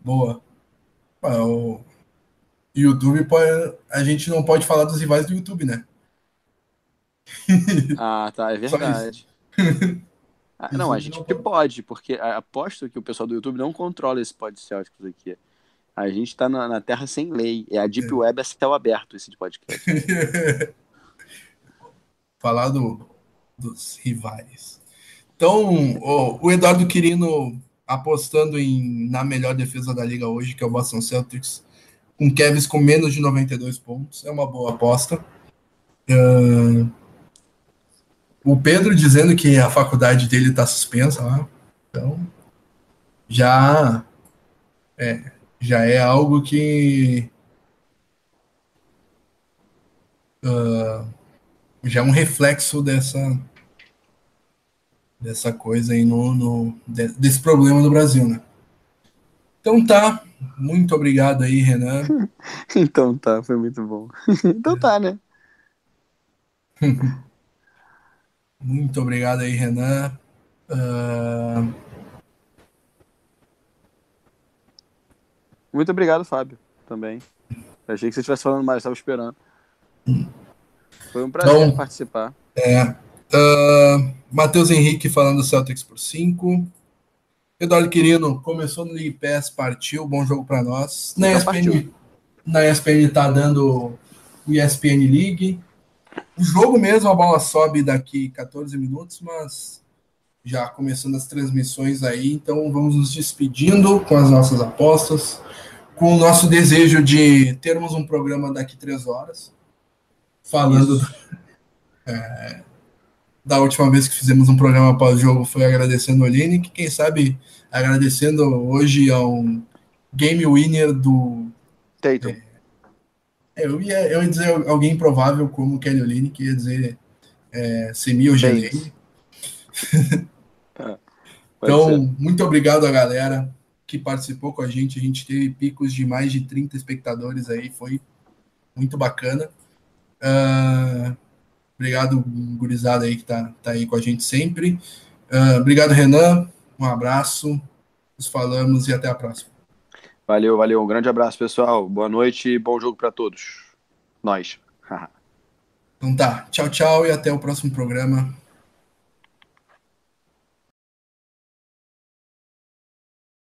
Boa. O YouTube pode. A gente não pode falar dos rivais do YouTube, né? <laughs> ah, tá, é verdade. <laughs> ah, não, a gente pode, porque aposto que o pessoal do YouTube não controla esse podcast aqui. A gente tá na, na, terra sem lei. É a Deep é. Web é céu aberto esse podcast. Falar do, dos rivais. Então, o, o Eduardo Quirino apostando em, na melhor defesa da liga hoje, que é o Boston Celtics, com Kevs com menos de 92 pontos. É uma boa aposta. Uh, o Pedro dizendo que a faculdade dele está suspensa lá. Então, já é, já é algo que. Já é um reflexo dessa dessa coisa aí no, no desse problema no Brasil, né? Então tá, muito obrigado aí, Renan. <laughs> então tá, foi muito bom. <laughs> então tá, né? <laughs> muito obrigado aí, Renan. Uh... Muito obrigado, Fábio, também. achei que você estivesse falando mais, estava esperando. Foi um prazer então, participar. É, Uh, Matheus Henrique falando Celtics por 5. Eduardo Quirino começou no League Pass, partiu, bom jogo para nós. Na ESPN, na ESPN tá dando o ESPN League. O jogo mesmo, a bola sobe daqui 14 minutos, mas já começando as transmissões aí, então vamos nos despedindo com as nossas apostas, com o nosso desejo de termos um programa daqui três horas, falando é, da última vez que fizemos um programa pós-jogo foi agradecendo o Aline, que quem sabe agradecendo hoje ao game winner do. Tatum. É, eu, ia, eu ia dizer alguém improvável como Kelly Oline, que ia dizer é, Semi Ogelei. <laughs> Ah, então, ser. muito obrigado a galera que participou com a gente. A gente teve picos de mais de 30 espectadores aí, foi muito bacana. Uh, Obrigado, gurizada aí que tá, tá aí com a gente sempre. Uh, obrigado, Renan. Um abraço. Nos falamos e até a próxima. Valeu, valeu. Um grande abraço, pessoal. Boa noite e bom jogo para todos. Nós. <laughs> então tá. Tchau, tchau e até o próximo programa.